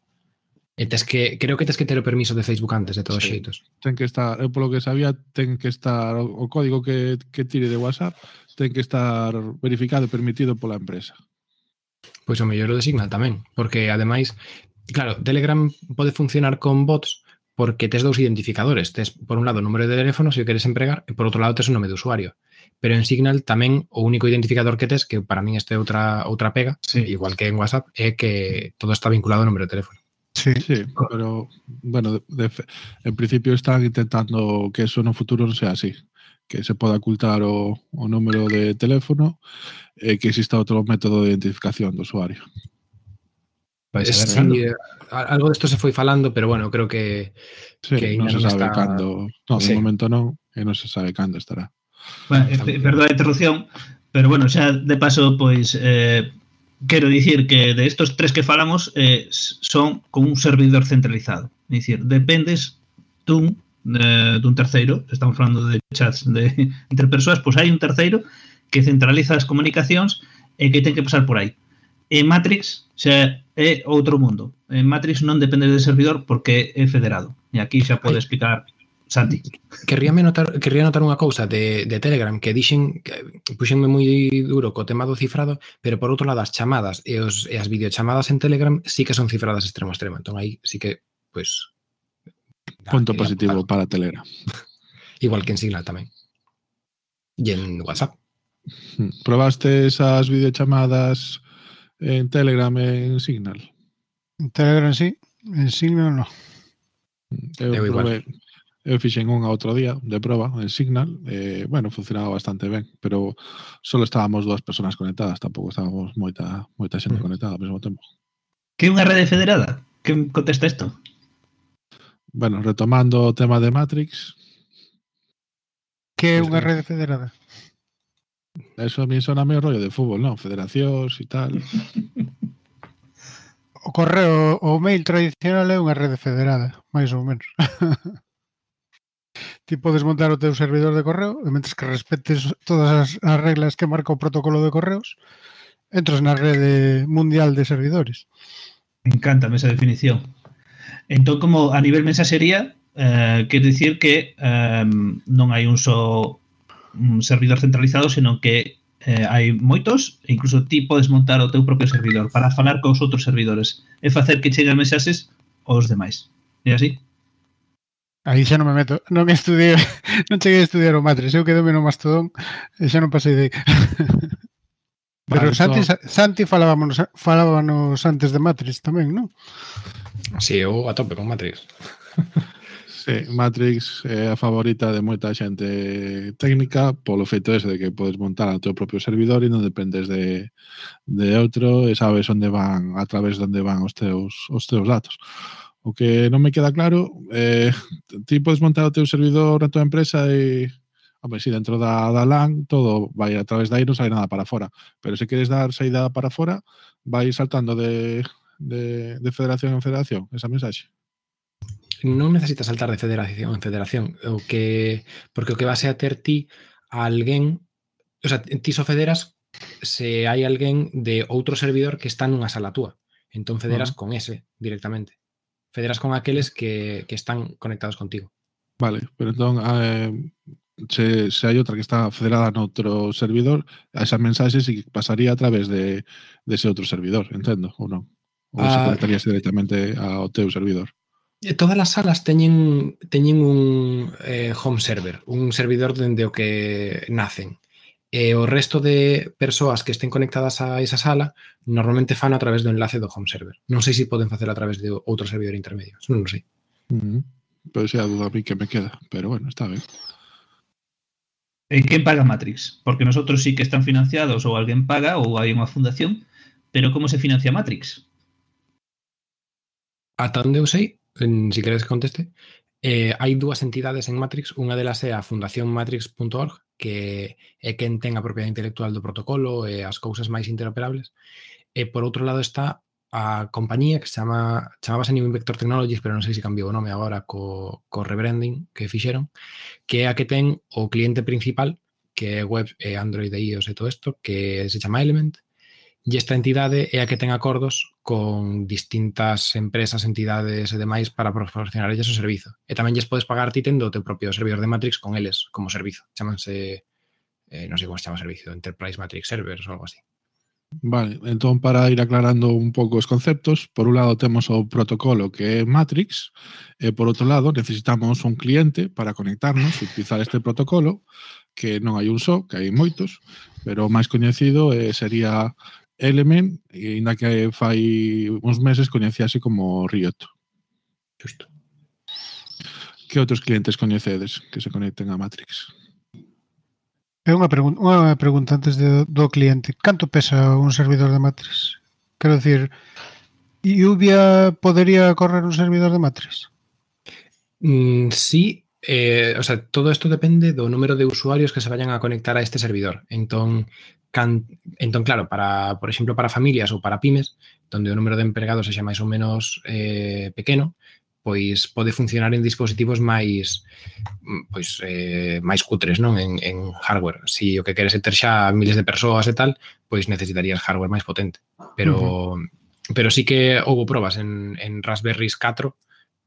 D: E eh, tes que, creo que tes que ter o permiso de Facebook antes de todos
E: sí.
D: xeitos.
E: Ten que estar, eh, eu polo que sabía, ten que estar o código que, que tire de WhatsApp ten que estar verificado e permitido pola empresa.
D: Pois o mellor o de Signal tamén, porque ademais, claro, Telegram pode funcionar con bots, porque tes dous identificadores. Tes, por un lado, o número de teléfono, se o queres empregar, e por outro lado, tes o nome de usuario. Pero en Signal tamén o único identificador que tes, que para min este é outra, outra pega,
G: sí.
D: igual que en WhatsApp, é que todo está vinculado ao número de teléfono.
F: Sí,
E: sí, pero bueno, de, de, en principio están intentando que eso no futuro non sea así, que se poda ocultar o, o número de teléfono e eh, que exista outro método de identificación do usuario.
G: Vai
D: ser
G: ¿eh?
D: sí, eh, algo desto se foi falando, pero bueno, creo que,
E: sí,
D: que
E: non se sabe
D: está...
E: cando. No, de
D: sí.
E: momento non, e eh, non se sabe cando estará.
G: Bueno, eh, perdón a interrupción, pero bueno, xa de paso, pois, eh, quero dicir que de estos tres que falamos eh, son con un servidor centralizado. É dicir, dependes dun, eh, dun terceiro, estamos falando de chats de, entre persoas, pois hai un terceiro que centraliza as comunicacións e que ten que pasar por aí. En Matrix xa é outro mundo. En Matrix non depende de servidor porque é federado. E aquí xa pode explicar Santi.
D: Querríame notar, querría notar unha cousa de, de Telegram que dixen que puxenme moi duro co tema do cifrado, pero por outro lado as chamadas e, os, e as videochamadas en Telegram sí que son cifradas extremo a extremo. Entón aí sí que, pues...
E: Punto positivo
D: apuntar.
E: para Telegram.
D: Igual que en Signal tamén. E en WhatsApp.
E: Hmm. Probaste esas videochamadas en Telegram, en Signal.
F: En Telegram sí, en Signal no.
E: Eh, eu,
D: eu eh,
E: probé, eu fixen unha outro día de proba en Signal, eh, bueno, funcionaba bastante ben, pero só estábamos dúas persoas conectadas, tampouco estábamos moita moita xente
D: mm.
E: conectada ao mesmo tempo.
G: Que é unha rede federada? Que contesta isto?
E: Bueno, retomando o tema de Matrix.
F: Que é unha rede federada?
E: Eso a mí suena medio rollo de fútbol, ¿no? Federacións e tal.
F: o correo o mail tradicional é unha rede federada, máis ou menos. ti podes montar o teu servidor de correo e mentres que respetes todas as, as reglas que marca o protocolo de correos entras na rede mundial de servidores
G: Me encanta esa definición entón como a nivel mensaxería eh, quer dicir que eh, non hai un só un servidor centralizado, senón que eh, hai moitos, e incluso ti podes montar o teu propio servidor para falar cos outros servidores e facer que cheguen mensaxes aos demais. É así?
F: Aí xa non me meto, non estudiei, non cheguei a estudiar o Matres, eu quedome no Mastodon e xa non pasei de Pero
E: vale,
F: Santi,
E: so...
F: Santi falábamos, falábamos antes de Matrix tamén, non?
D: Sí, eu a tope con Matrix.
E: Sí, Matrix é a favorita de moita xente técnica polo feito ese de que podes montar o teu propio servidor e non dependes de, de outro e sabes onde van, a través de onde van os teus, os teus datos. O que non me queda claro, eh, ti podes montar o teu servidor na tua empresa e Hombre, si dentro da, da LAN todo vai a través de aí, non sai nada para fora. Pero se queres dar saída para fora, vai saltando de, de, de federación en federación, esa mensaxe
D: non necesitas saltar de federación en federación, o que porque o que vas a ter ti a alguén, o sea, ti só so federas se hai alguén de outro servidor que está nunha sala túa. Entón federas
E: uh -huh.
D: con ese directamente. Federas con aqueles que, que están conectados contigo.
E: Vale, pero entón eh, se, se hai outra que está federada noutro servidor, a esa mensaxe sí que pasaría a través de, de ese outro servidor, entendo, ou non? Ou ah, se
D: conectaríase
E: eh, directamente ao teu servidor?
D: todas as salas teñen teñen un eh, home server, un servidor dende o que nacen. E o resto de persoas que estén conectadas a esa sala normalmente fan a través do enlace do home server. Non sei se poden facer a través de outro servidor intermedio, non sei.
E: Mm -hmm. Pois é a duda a mí que me queda, pero bueno, está ben.
G: E quen paga Matrix? Porque nosotros sí que están financiados ou alguén paga ou hai unha fundación, pero como se financia Matrix?
D: Ata onde eu sei, si queres conteste, eh, hai dúas entidades en Matrix, unha delas é a Fundación Matrix.org, que é quen ten a propiedade intelectual do protocolo e as cousas máis interoperables. E por outro lado está a compañía que se chama, chamábase New Vector Technologies, pero non sei se cambiou o nome agora co, co rebranding que fixeron, que é a que ten o cliente principal, que é web, e Android e iOS e todo isto, que se chama Element, E esta entidade é a que ten acordos con distintas empresas, entidades e demais para proporcionarlles o servizo. E tamén lles podes pagar ti tendo o teu propio servidor de Matrix con eles como servizo. Chamanse, eh, non sei como se chama o servizo, Enterprise Matrix Servers ou algo así.
E: Vale, entón para ir aclarando un pouco os conceptos, por un lado temos o protocolo que é Matrix, e por outro lado necesitamos un cliente para conectarnos e utilizar este protocolo, que non hai un só, que hai moitos, pero o máis coñecido eh, sería Element, eh, e ainda que fai uns meses coñecíase como Riot.
D: Justo.
E: Que outros clientes coñecedes que se conecten a Matrix?
F: É unha, pregun unha pregunta antes de, do cliente. Canto pesa un servidor de Matrix? Quero dicir, Ubia podería correr un servidor de Matrix?
D: Mm, sí, eh, o sea, todo isto depende do número de usuarios que se vayan a conectar a este servidor. Entón, can, entón claro, para, por exemplo, para familias ou para pymes, onde o número de empregados sexa máis ou menos eh, pequeno, pois pode funcionar en dispositivos máis pois eh, máis cutres, non, en, en hardware. Si o que queres é ter xa miles de persoas e tal, pois necesitarías hardware máis potente. Pero uh -huh. pero sí que houve probas en en Raspberry 4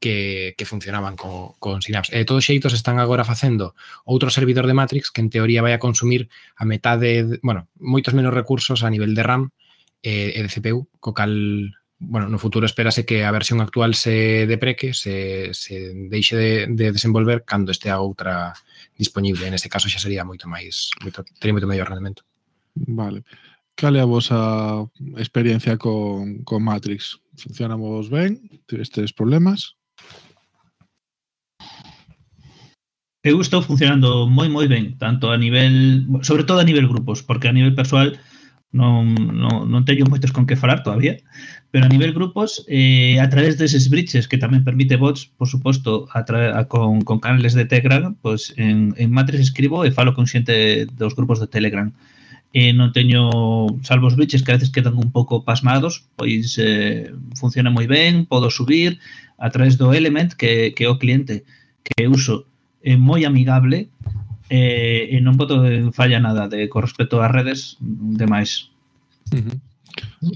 D: que, que funcionaban con, con Synapse. E todos xeitos están agora facendo outro servidor de Matrix que en teoría vai a consumir a metade, de, bueno, moitos menos recursos a nivel de RAM e, e de CPU, co cal bueno, no futuro espérase que a versión actual se depreque, se, se deixe de, de desenvolver cando este a outra disponible. En este caso xa sería moito máis, moito, tería moito mellor rendimento.
E: Vale. Cal é a vosa experiencia con, con Matrix? Funcionamos ben? Tivestes problemas?
G: eu estou funcionando moi moi ben, tanto a nivel, sobre todo a nivel grupos, porque a nivel persoal non, non, non teño moitos con que falar todavía, pero a nivel grupos, eh, a través deses bridges que tamén permite bots, por suposto, a a, con, con canales de Telegram, pois en, en Matrix escribo e falo con xente dos grupos de Telegram. Eh, non teño, salvo os bridges que a veces quedan un pouco pasmados, pois eh, funciona moi ben, podo subir a través do Element que, que o cliente que uso é moi amigable e, e non boto en falla nada de co respecto ás redes demais.
E: Uh -huh.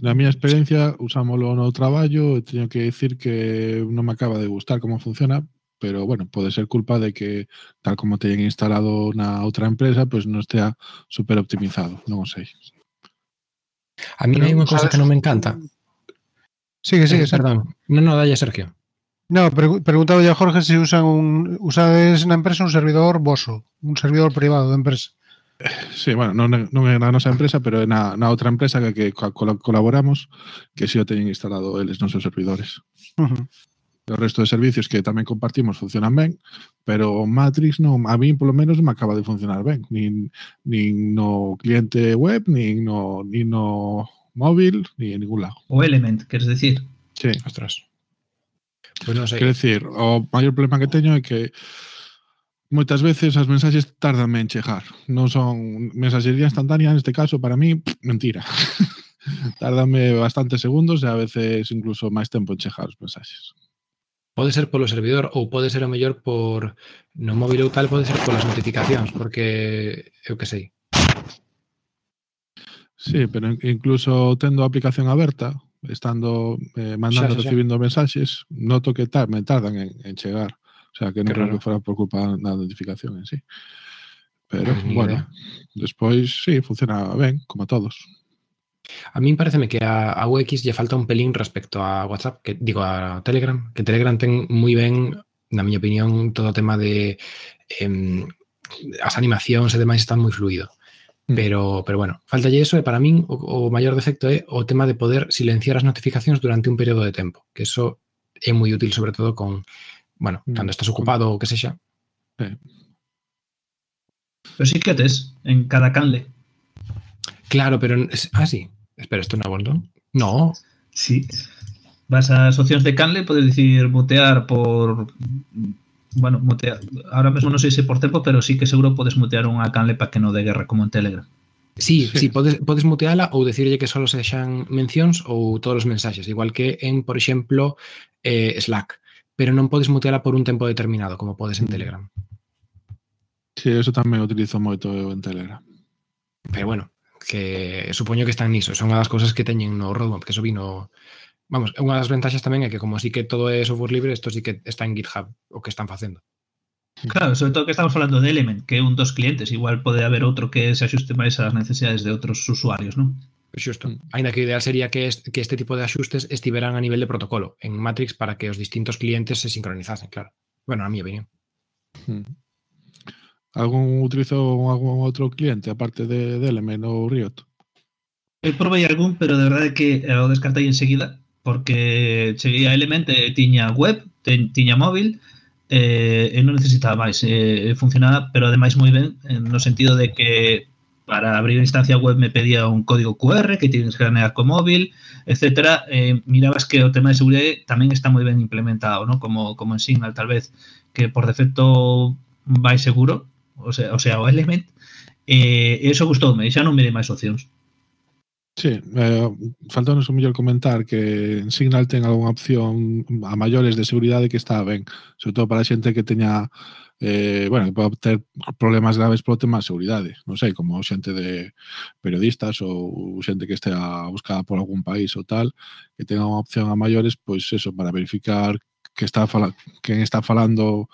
E: Na miña experiencia usámolo no traballo e teño que dicir que non me acaba de gustar como funciona, pero bueno, pode ser culpa de que tal como teñen instalado na outra empresa, pois pues non estea super optimizado, non o sei.
D: A mí hai unha cosa que non me encanta.
F: Sigue, sigue,
D: eh, perdón. Non, non, dalle Sergio.
F: No, pre preguntaba a Jorge se usan un usades na empresa un servidor voso, un servidor privado de empresa.
E: Sí, bueno, non, non é na nosa empresa, pero é na, na outra empresa que, que colaboramos que si o teñen instalado eles nos seus servidores. Uh -huh. O resto de servicios que tamén compartimos funcionan ben, pero Matrix non, a mí polo menos me acaba de funcionar ben, nin, nin no cliente web, nin no, nin no móvil, ni en ningún lado.
G: O Element, queres decir?
E: Sí.
D: Ostras. Pues non sei.
E: Quer decir, o maior problema que teño é que moitas veces as mensaxes tardan en chegar. Non son mensaxería instantánea, neste caso, para mí, mentira. Tardame bastantes segundos e a veces incluso máis tempo en chegar os mensaxes.
D: Pode ser polo servidor ou pode ser o mellor por no móvil ou tal, pode ser polas notificacións, porque eu que sei.
E: Sí, pero incluso tendo a aplicación aberta, estando eh, mandando, xa, xa, xa. recibindo mensaxes, noto que tar, me tardan en, en chegar. O sea, que non creo que fora por culpa da notificación en sí. Pero, ah, Ay, bueno, idea. despois, sí, funciona ben, como a todos.
D: A min pareceme que a, a UX lle falta un pelín respecto a WhatsApp, que digo a Telegram, que Telegram ten moi ben, na miña opinión, todo o tema de eh, as animacións e demais están moi fluido. Mm. Pero, pero bueno, falta eso e para min o, o maior defecto é o tema de poder silenciar as notificacións durante un período de tempo, que eso é moi útil sobre todo con, bueno, mm. cando estás ocupado ou que sexa.
E: Sí.
G: Pero sí que tes en cada canle.
D: Claro, pero... Ah, sí. Espera, ¿esto no vuelto? No.
G: Sí. Vas a opcións de canle, podes dicir mutear por... bueno, mutea, ahora mesmo non sei se por tempo, pero sí que seguro podes mutear unha canle para que non de guerra como en Telegram.
D: Sí, sí, sí podes, podes muteala ou decirlle que só se mencións ou todos os mensaxes, igual que en, por exemplo, eh, Slack, pero non podes muteala por un tempo determinado, como podes en Telegram.
E: Sí, eso tamén utilizo moito eu en Telegram.
D: Pero bueno, que supoño que están niso, son as cousas que teñen no roadmap, que eso vi no, Vamos, unha das ventaxas tamén é que como sí que todo é software libre, isto sí que está en GitHub o que están facendo.
G: Claro, sobre todo que estamos falando de Element, que é un dos clientes, igual pode haber outro que se axuste máis ás necesidades de outros usuarios, non?
D: Xusto. Ainda que o ideal sería que, est que este tipo de axustes estiveran a nivel de protocolo en Matrix para que os distintos clientes se sincronizasen, claro. Bueno, a mi opinión. Hmm.
E: ¿Algún utilizou algún outro cliente aparte de, de Element ou Riot?
G: Eu probei algún, pero de verdade que o descartei enseguida porque cheguei a Element e eh, tiña web, ten, tiña móvil, eh, e non necesitaba máis. Eh, funcionaba, pero ademais moi ben, eh, no sentido de que para abrir a instancia web me pedía un código QR que tienes que escanear co móvil, etcétera. Eh, mirabas que o tema de seguridade tamén está moi ben implementado, ¿no? como, como en Signal, tal vez, que por defecto vai seguro, o sea, o, sea, o Element, eh, eso gustoume, xa non me máis opcións.
E: Sí, eh, faltanos un mellor comentar que en Signal ten algunha opción a maiores de seguridade que está ben, sobre todo para a xente que teña eh, bueno, que pode ter problemas graves polo tema de seguridade, non sei, como xente de periodistas ou xente que estea buscada por algún país ou tal, que tenga unha opción a maiores, pois eso, para verificar que está fala, quen está falando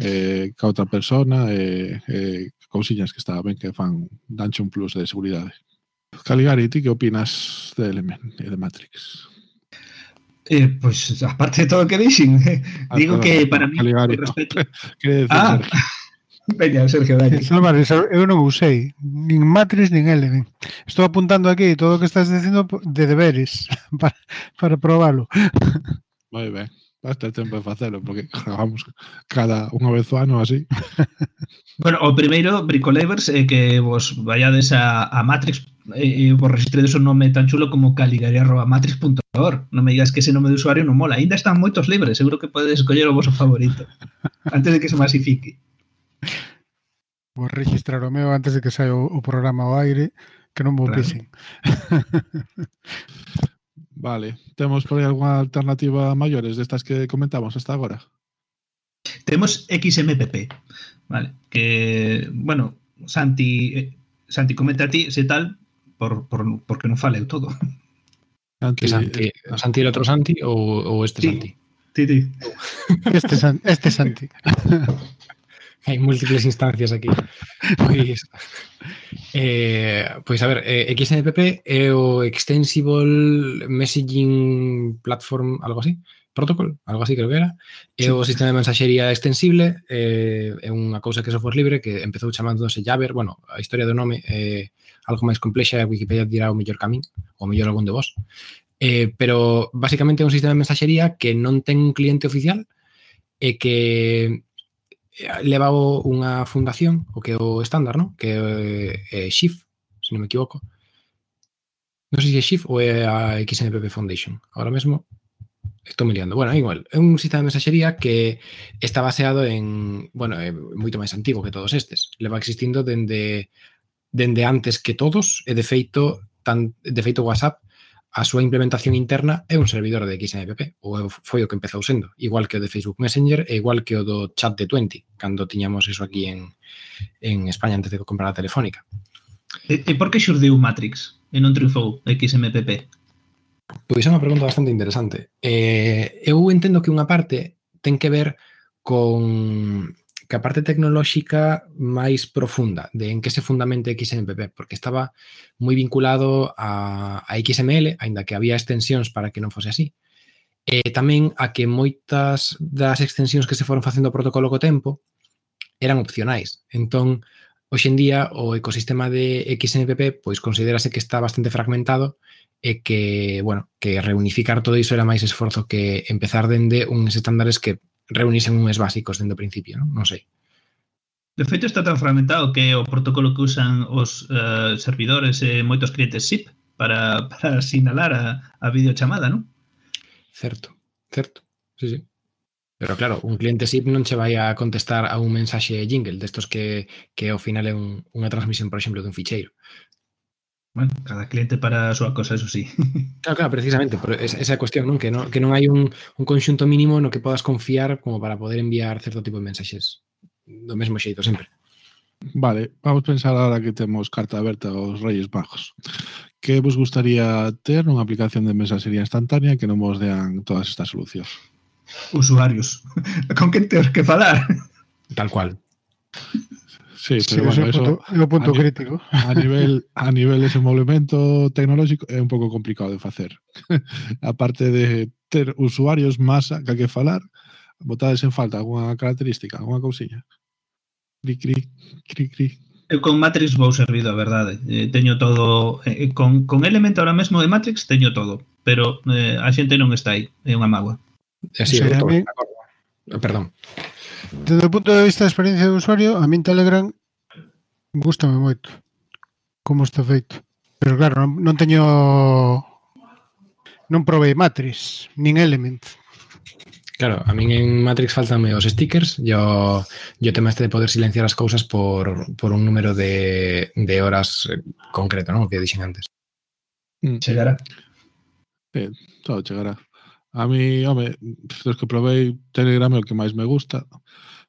E: eh, ca outra persona e eh, eh, cousiñas que está ben que fan danche un plus de seguridade. Caligari, ti que opinas de Element e de Matrix?
G: Eh, pues, aparte de todo o que dixen, ah, digo perdón, que para mí...
E: Caligari,
G: respecto... no.
E: que decir,
G: ah, Sergio? Veña, Sergio, dalle.
F: Yo eu non usei nin Matrix nin Element. Estou apuntando aquí todo o que estás dicindo de deberes para, para probalo.
E: Moi ben. Basta tempo de facelo, porque grabamos cada unha vez o ano así.
G: Bueno, o primeiro, Bricolevers, é eh, que vos vayades a, a Matrix e eh, vos registredes un nome tan chulo como caligari.matrix.org. Non me digas que ese nome de usuario non mola. Ainda están moitos libres, seguro que podedes escoller o vosso favorito. Antes de que se masifique.
F: Vou registrar o meu antes de que saia o, o programa ao aire, que non vos
G: claro.
F: pisen.
E: Vale. Temos por aí algunha alternativa a maiores destas que comentamos hasta agora?
G: Temos XMPP, vale, que, bueno, Santi, eh, Santi comenta a ti se tal, por, por, porque non faleu todo.
D: Que Santi,
E: ah,
D: Santi el otro Santi ou, ou este
G: Sí.
D: Santi?
G: Ti, ti.
F: Este, este Santi.
D: hai múltiples instancias aquí. Pois, eh, pois a ver, eh, XMPP é o Extensible Messaging Platform, algo así, Protocol, algo así creo que era, é sí. o sistema de mensaxería extensible, eh, é unha cousa que é software libre que empezou chamándose Jabber, bueno, a historia do nome é eh, algo máis complexa, a Wikipedia dirá o mellor camín, ou mellor algún de vos, eh, pero basicamente é un sistema de mensaxería que non ten un cliente oficial, e que Eh, levaba unha fundación, o que é o estándar, ¿no? Que é, eh, eh SHIF, se non me equivoco. Non sei se é SHIF ou é a XMPP Foundation. Ahora mesmo estou me liando. Bueno, igual, é un sistema de mensaxería que está baseado en, bueno, é moito máis antigo que todos estes. Leva existindo dende dende antes que todos, e de feito tan de feito WhatsApp a súa implementación interna é un servidor de XMPP, ou foi o que empezou sendo, igual que o de Facebook Messenger e igual que o do chat de 20, cando tiñamos eso aquí en, en España antes de comprar a Telefónica.
G: E, e por que xurdiu Matrix e non triunfou XMPP?
D: Pois é unha pregunta bastante interesante. Eh, eu entendo que unha parte ten que ver con que a parte tecnolóxica máis profunda de en que se fundamenta XMPP, porque estaba moi vinculado a, a XML, aínda que había extensións para que non fose así. E tamén a que moitas das extensións que se foron facendo ao protocolo co tempo eran opcionais. Entón, hoxe en día, o ecosistema de XMPP pois considerase que está bastante fragmentado e que, bueno, que reunificar todo iso era máis esforzo que empezar dende uns estándares que reunirse en unhas básicos dentro do principio, non, non sei.
G: De feito está tan fragmentado que o protocolo que usan os uh, servidores e moitos clientes SIP para, para sinalar a, a videochamada, non?
D: Certo, certo, sí, sí. Pero claro, un cliente SIP non che vai a contestar a un mensaxe jingle destos que, que ao final é un, unha transmisión, por exemplo, dun ficheiro.
G: Bueno, cada cliente para a súa cosa, eso sí.
D: Claro, claro, precisamente, pero esa, cuestión, non? Que non, que non hai un, un conxunto mínimo no que podas confiar como para poder enviar certo tipo de mensaxes do mesmo xeito sempre.
E: Vale, vamos pensar ahora que temos carta aberta aos Reyes Magos. Que vos gustaría ter nunha aplicación de mensaxería instantánea que non vos dean todas estas solucións?
G: Usuarios. Con quen ter que falar?
D: Tal cual.
E: Sí, pero
F: sí, bueno, es
E: eso.
F: Punto, punto
E: a
F: crítico.
E: A nivel, a nivel de desenvolvemento tecnolóxico é un pouco complicado de facer. a parte de ter usuarios masa que que falar, botades en falta alguna característica, alguna cousiña. Cri, cri, cri, cri.
G: Eu con Matrix vou servido, a verdade. Eh, teño todo... Eh, eh, con, con Element ahora mesmo de Matrix teño todo, pero eh, a xente non está aí. É unha mágoa.
D: Así, Xerame... Perdón.
F: Desde o punto de vista da experiencia do usuario, a min Telegram gustame moito como está feito. Pero claro, non, non teño non provei Matrix, nin Element.
D: Claro, a min en Matrix faltanme os stickers e o, e o tema este de poder silenciar as cousas por, por un número de, de horas eh, concreto, non? O que dixen antes.
G: Chegará.
E: Eh, todo chegará. A mí, home, dos que probei Telegram é o que máis me gusta,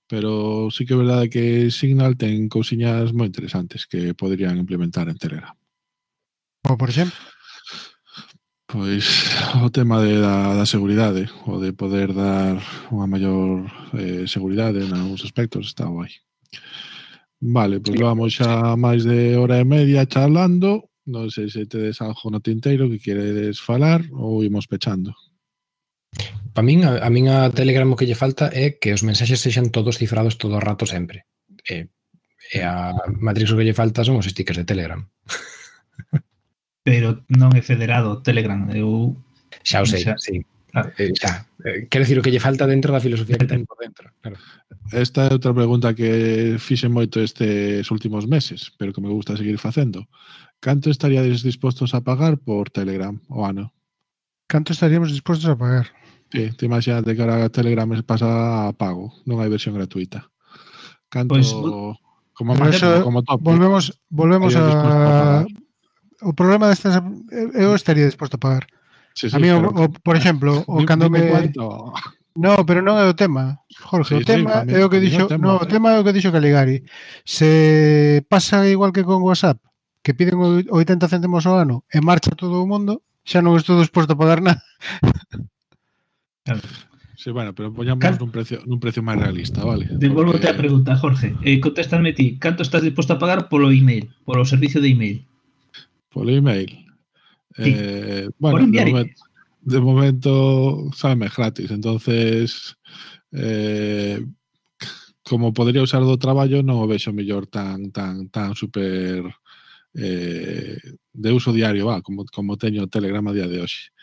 E: pero sí que é verdade que Signal ten cousiñas moi interesantes que poderían implementar en Telegram.
F: Como por exemplo?
E: Pois o tema de, da, da seguridade, o de poder dar unha maior eh, seguridade en algúns aspectos, está guai. Vale, pois vamos xa máis de hora e media charlando. Non sei se tedes algo no tinteiro que queredes falar ou imos pechando.
D: Para min, a, a min a Telegram o que lle falta é que os mensaxes sexan todos cifrados todo o rato sempre. E, e a Matrix o que lle falta son os stickers de Telegram.
G: Pero non é federado Telegram. Eu...
D: Xa o sei,
G: xa,
D: sí.
G: Ah.
D: Eh, xa. Eh, quero dicir o que lle falta dentro da filosofía que ten por dentro. Claro.
E: Esta é outra pregunta que fixe moito estes últimos meses, pero que me gusta seguir facendo. Canto estaríades dispostos a pagar por Telegram o ano?
F: Canto estaríamos dispostos a pagar?
E: Sí, te imagínate que ahora Telegram pasa a pago, non hai versión gratuita. Canto
G: pois
E: pues,
F: como
E: máximo,
F: eso,
E: como top.
F: Volvemos, volvemos
E: a,
F: a o problema destas eu estaría disposto a pagar.
E: Sí, sí,
F: a mí,
E: pero,
F: o, o, por exemplo, o
E: dime,
F: cando me
E: cuánto.
F: No, pero non é o tema, Jorge,
E: sí,
F: o tema
E: sí,
F: é o que dixo, no, o
E: eh.
F: tema é o que dixo Caligari. Se pasa igual que con WhatsApp, que piden 80 céntimos ao ano e marcha todo o mundo, xa non estou disposto a pagar nada.
E: Sí, bueno, pero
G: Cal-
E: nun precio, nun precio máis realista, vale?
G: Devolvote a
E: Porque-
G: pregunta, Jorge. Eh, contéstame ti, canto estás disposto a pagar polo email, polo servicio de email?
E: Polo email.
G: Sí.
E: Eh,
G: Por
E: bueno, de momento, de momento sábeme gratis, entonces eh, como podría usar do traballo non o vexo mellor tan tan tan super eh, de uso diario, va, como como teño o Telegram a día de hoxe.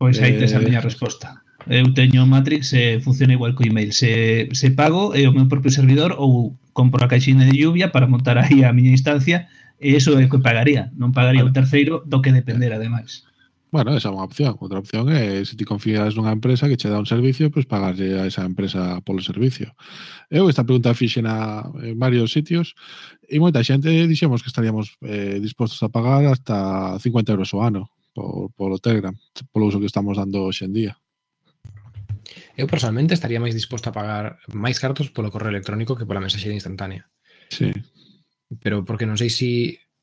G: Pois aí tes a miña resposta. Eu teño Matrix e funciona igual co email. Se, se pago é o meu propio servidor ou compro a caixinha de lluvia para montar aí a miña instancia e eso é o que pagaría. Non pagaría vale. o terceiro do que depender, ademais.
E: Bueno, esa é unha opción. Outra opción é, se ti confías nunha empresa que che dá un servicio, pois pues pagarlle a esa empresa polo servicio. Eu esta pregunta fixen a en varios sitios e moita xente dixemos que estaríamos eh, dispostos a pagar hasta 50 euros o ano por, polo Telegram, polo uso que estamos dando hoxe en día.
D: Eu personalmente estaría máis disposto a pagar máis cartos polo correo electrónico que pola mensaxería instantánea.
E: Sí.
D: Pero porque non sei se si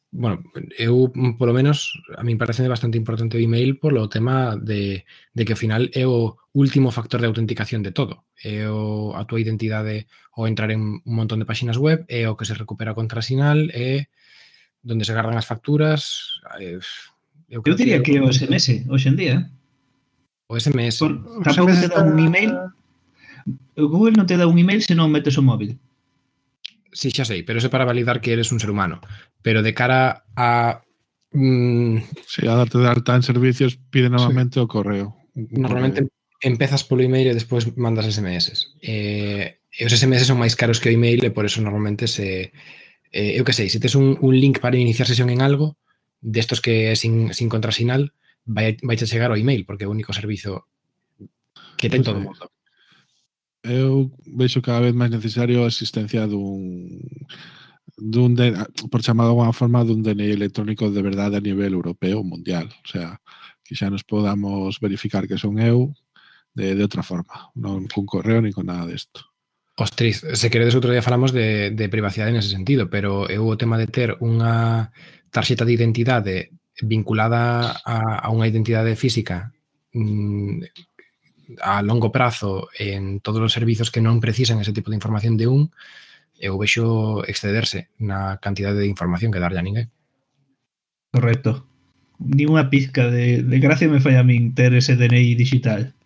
D: bueno, eu polo menos a mí parece bastante importante o email polo tema de, de que ao final é o último factor de autenticación de todo. É o, a túa identidade ao entrar en un montón de páxinas web, é o que se recupera contra sinal, é donde se agarran as facturas. É, eu,
G: eu diría que, que o SMS, hoxe en día. Eh.
D: O SMS.
G: Por, tampouco te dá un email. O Google non te dá un email se non metes o móvil.
D: Sí, xa sei, pero eso para validar que eres un ser humano. Pero de cara a... Mm,
E: sí, a darte de alta en servicios, pide normalmente sí. o correo.
D: Normalmente
E: correo.
D: empezas polo email e despois mandas SMS. Eh, e os SMS son máis caros que o email e por eso normalmente se... Eh, eu que sei, se tes un, un link para iniciar sesión en algo, destos de que é sin, sin contrasinal, vai, vai chegar o email, porque é o único servizo que ten todo o
E: eh,
D: mundo.
E: Eu veixo cada vez máis necesario a existencia dun dun de, por chamado unha forma dun DNI electrónico de verdade a nivel europeo mundial, o sea, que xa nos podamos verificar que son eu de, de outra forma, non cun correo ni con nada desto.
D: Ostris, se queredes outro día falamos de, de privacidade nese sentido, pero eu o tema de ter unha tarxeta de identidade vinculada a, a unha identidade física mm, a longo prazo en todos os servizos que non precisan ese tipo de información de un, eu vexo excederse na cantidade de información que darlle a ninguén.
G: Correcto. Ni unha pizca de, de gracia me falla a min ter ese DNI digital.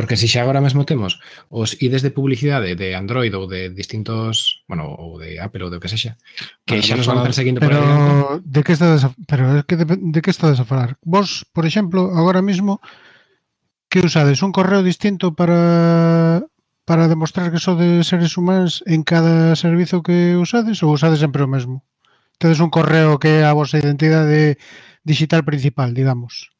D: Porque se xa agora mesmo temos os IDs de publicidade de Android ou de distintos, bueno, ou de Apple ou do que sexa, que xa nos van perseguindo pero, por aí.
F: De que estades a, pero que de, de que estades a falar? Vos, por exemplo, agora mesmo que usades un correo distinto para para demostrar que sodes seres humanos en cada servizo que usades ou usades sempre o mesmo? Tedes un correo que é a vosa identidade digital principal, digamos.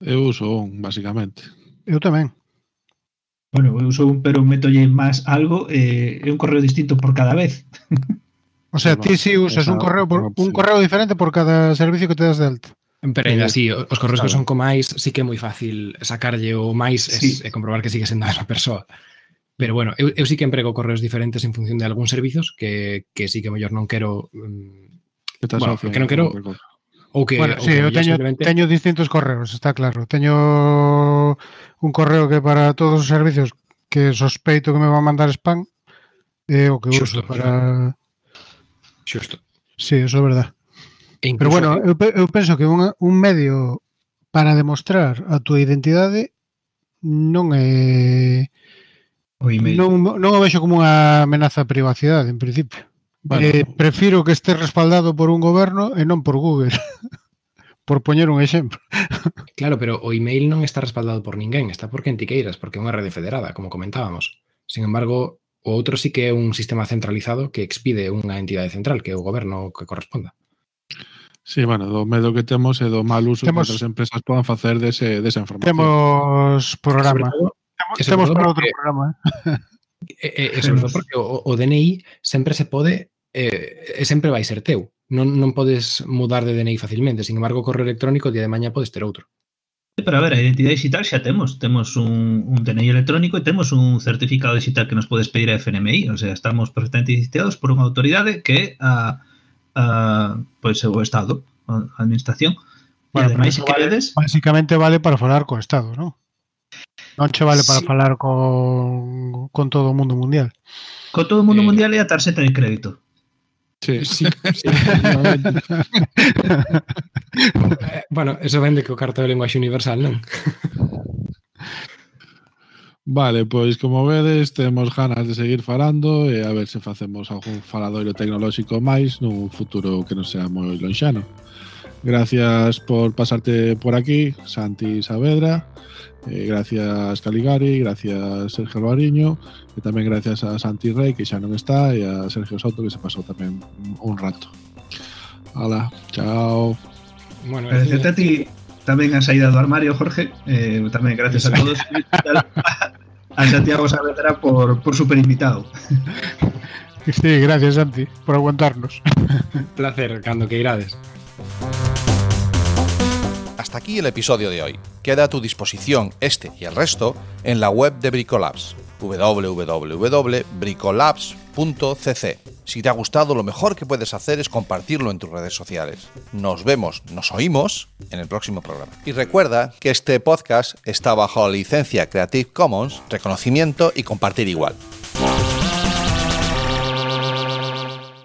E: Eu uso un, basicamente.
F: Eu tamén.
G: Bueno, eu uso un, pero metolle máis algo, eh, é un correo distinto por cada vez.
F: O sea, ti si usas
E: usas
F: un correo por, un correo diferente por cada servicio que te das de alta.
D: Pero ainda
E: eh,
D: así, os correos
E: claro.
D: que son co máis sí que é moi fácil sacarlle o máis
G: sí.
D: e comprobar que sigue sendo a mesma persoa. Pero bueno, eu, eu sí que emprego correos diferentes en función de algúns servizos que, que sí que mellor non quero... Mm,
E: que
D: bueno, que non quero Ou que,
F: bueno,
D: ou
F: sí,
D: que
F: eu teño,
D: simplemente...
F: teño distintos correos, está claro. Teño un correo que para todos os servicios que sospeito que me va a mandar spam é eh, o que
D: Xusto, uso
F: para...
D: Xusto.
F: Sí, eso é verdade.
D: E incluso...
F: Pero bueno, eu, eu penso que un, un medio para demostrar a túa identidade non é...
G: O email.
F: Non, non o vexo como unha amenaza a privacidade, en principio.
E: Bueno,
F: eh, prefiro que este respaldado por un goberno e non por Google. por poñer un exemplo.
D: claro, pero o email non está respaldado por ninguén, está por quen ti queiras, porque é unha rede federada, como comentábamos. Sin embargo, o outro sí que é un sistema centralizado que expide unha entidade central, que é o goberno que corresponda.
E: Sí, bueno, do medo que temos e do mal uso
F: temos,
E: que as empresas podan facer dese, desa información.
F: Temos programa.
D: Todo,
F: temos, temos para outro programa. Eh?
D: E, e, e sobre todo porque o, o DNI sempre se pode eh, e sempre vai ser teu. Non, non podes mudar de DNI facilmente, sin embargo, o correo electrónico día de mañá podes ter outro.
G: Pero a ver, a identidade digital xa temos, temos un, un DNI electrónico e temos un certificado digital que nos podes pedir a FNMI, o sea, estamos perfectamente identificados por unha autoridade que é a, a pois pues, o Estado, a administración.
F: Bueno,
G: e ademais, se queredes...
F: Vale, vale para falar co Estado, non? Non che vale para
G: sí.
F: falar con, con todo o mundo mundial.
G: Con todo o mundo
D: eh...
G: mundial e a tarxeta de crédito.
E: Sí.
D: sí, sí eh, bueno, eso vende que o carta de lenguaxe universal, non?
E: Vale, pois como vedes, temos ganas de seguir falando e a ver se facemos algún faladoiro tecnolóxico máis nun futuro que non sea moi lonxano. Gracias por pasarte por aquí, Santi Saavedra. Eh, gracias Caligari, gracias Sergio Albariño, e tamén gracias a Santi Rey, que xa non está, e a Sergio Soto, que se pasou tamén un rato. Hola, chao.
D: Bueno,
G: Agradecerte a ti tamén a saída do armario, Jorge. Eh, tamén gracias a todos. a Santiago Saavedra por, por super invitado.
F: Sí, gracias Santi por aguantarnos.
D: Placer, cando que irades.
B: Hasta aquí el episodio de hoy. Queda a tu disposición este y el resto en la web de Bricolabs, www.bricolabs.cc. Si te ha gustado, lo mejor que puedes hacer es compartirlo en tus redes sociales. Nos vemos, nos oímos en el próximo programa. Y recuerda que este podcast está bajo la licencia Creative Commons, reconocimiento y compartir igual.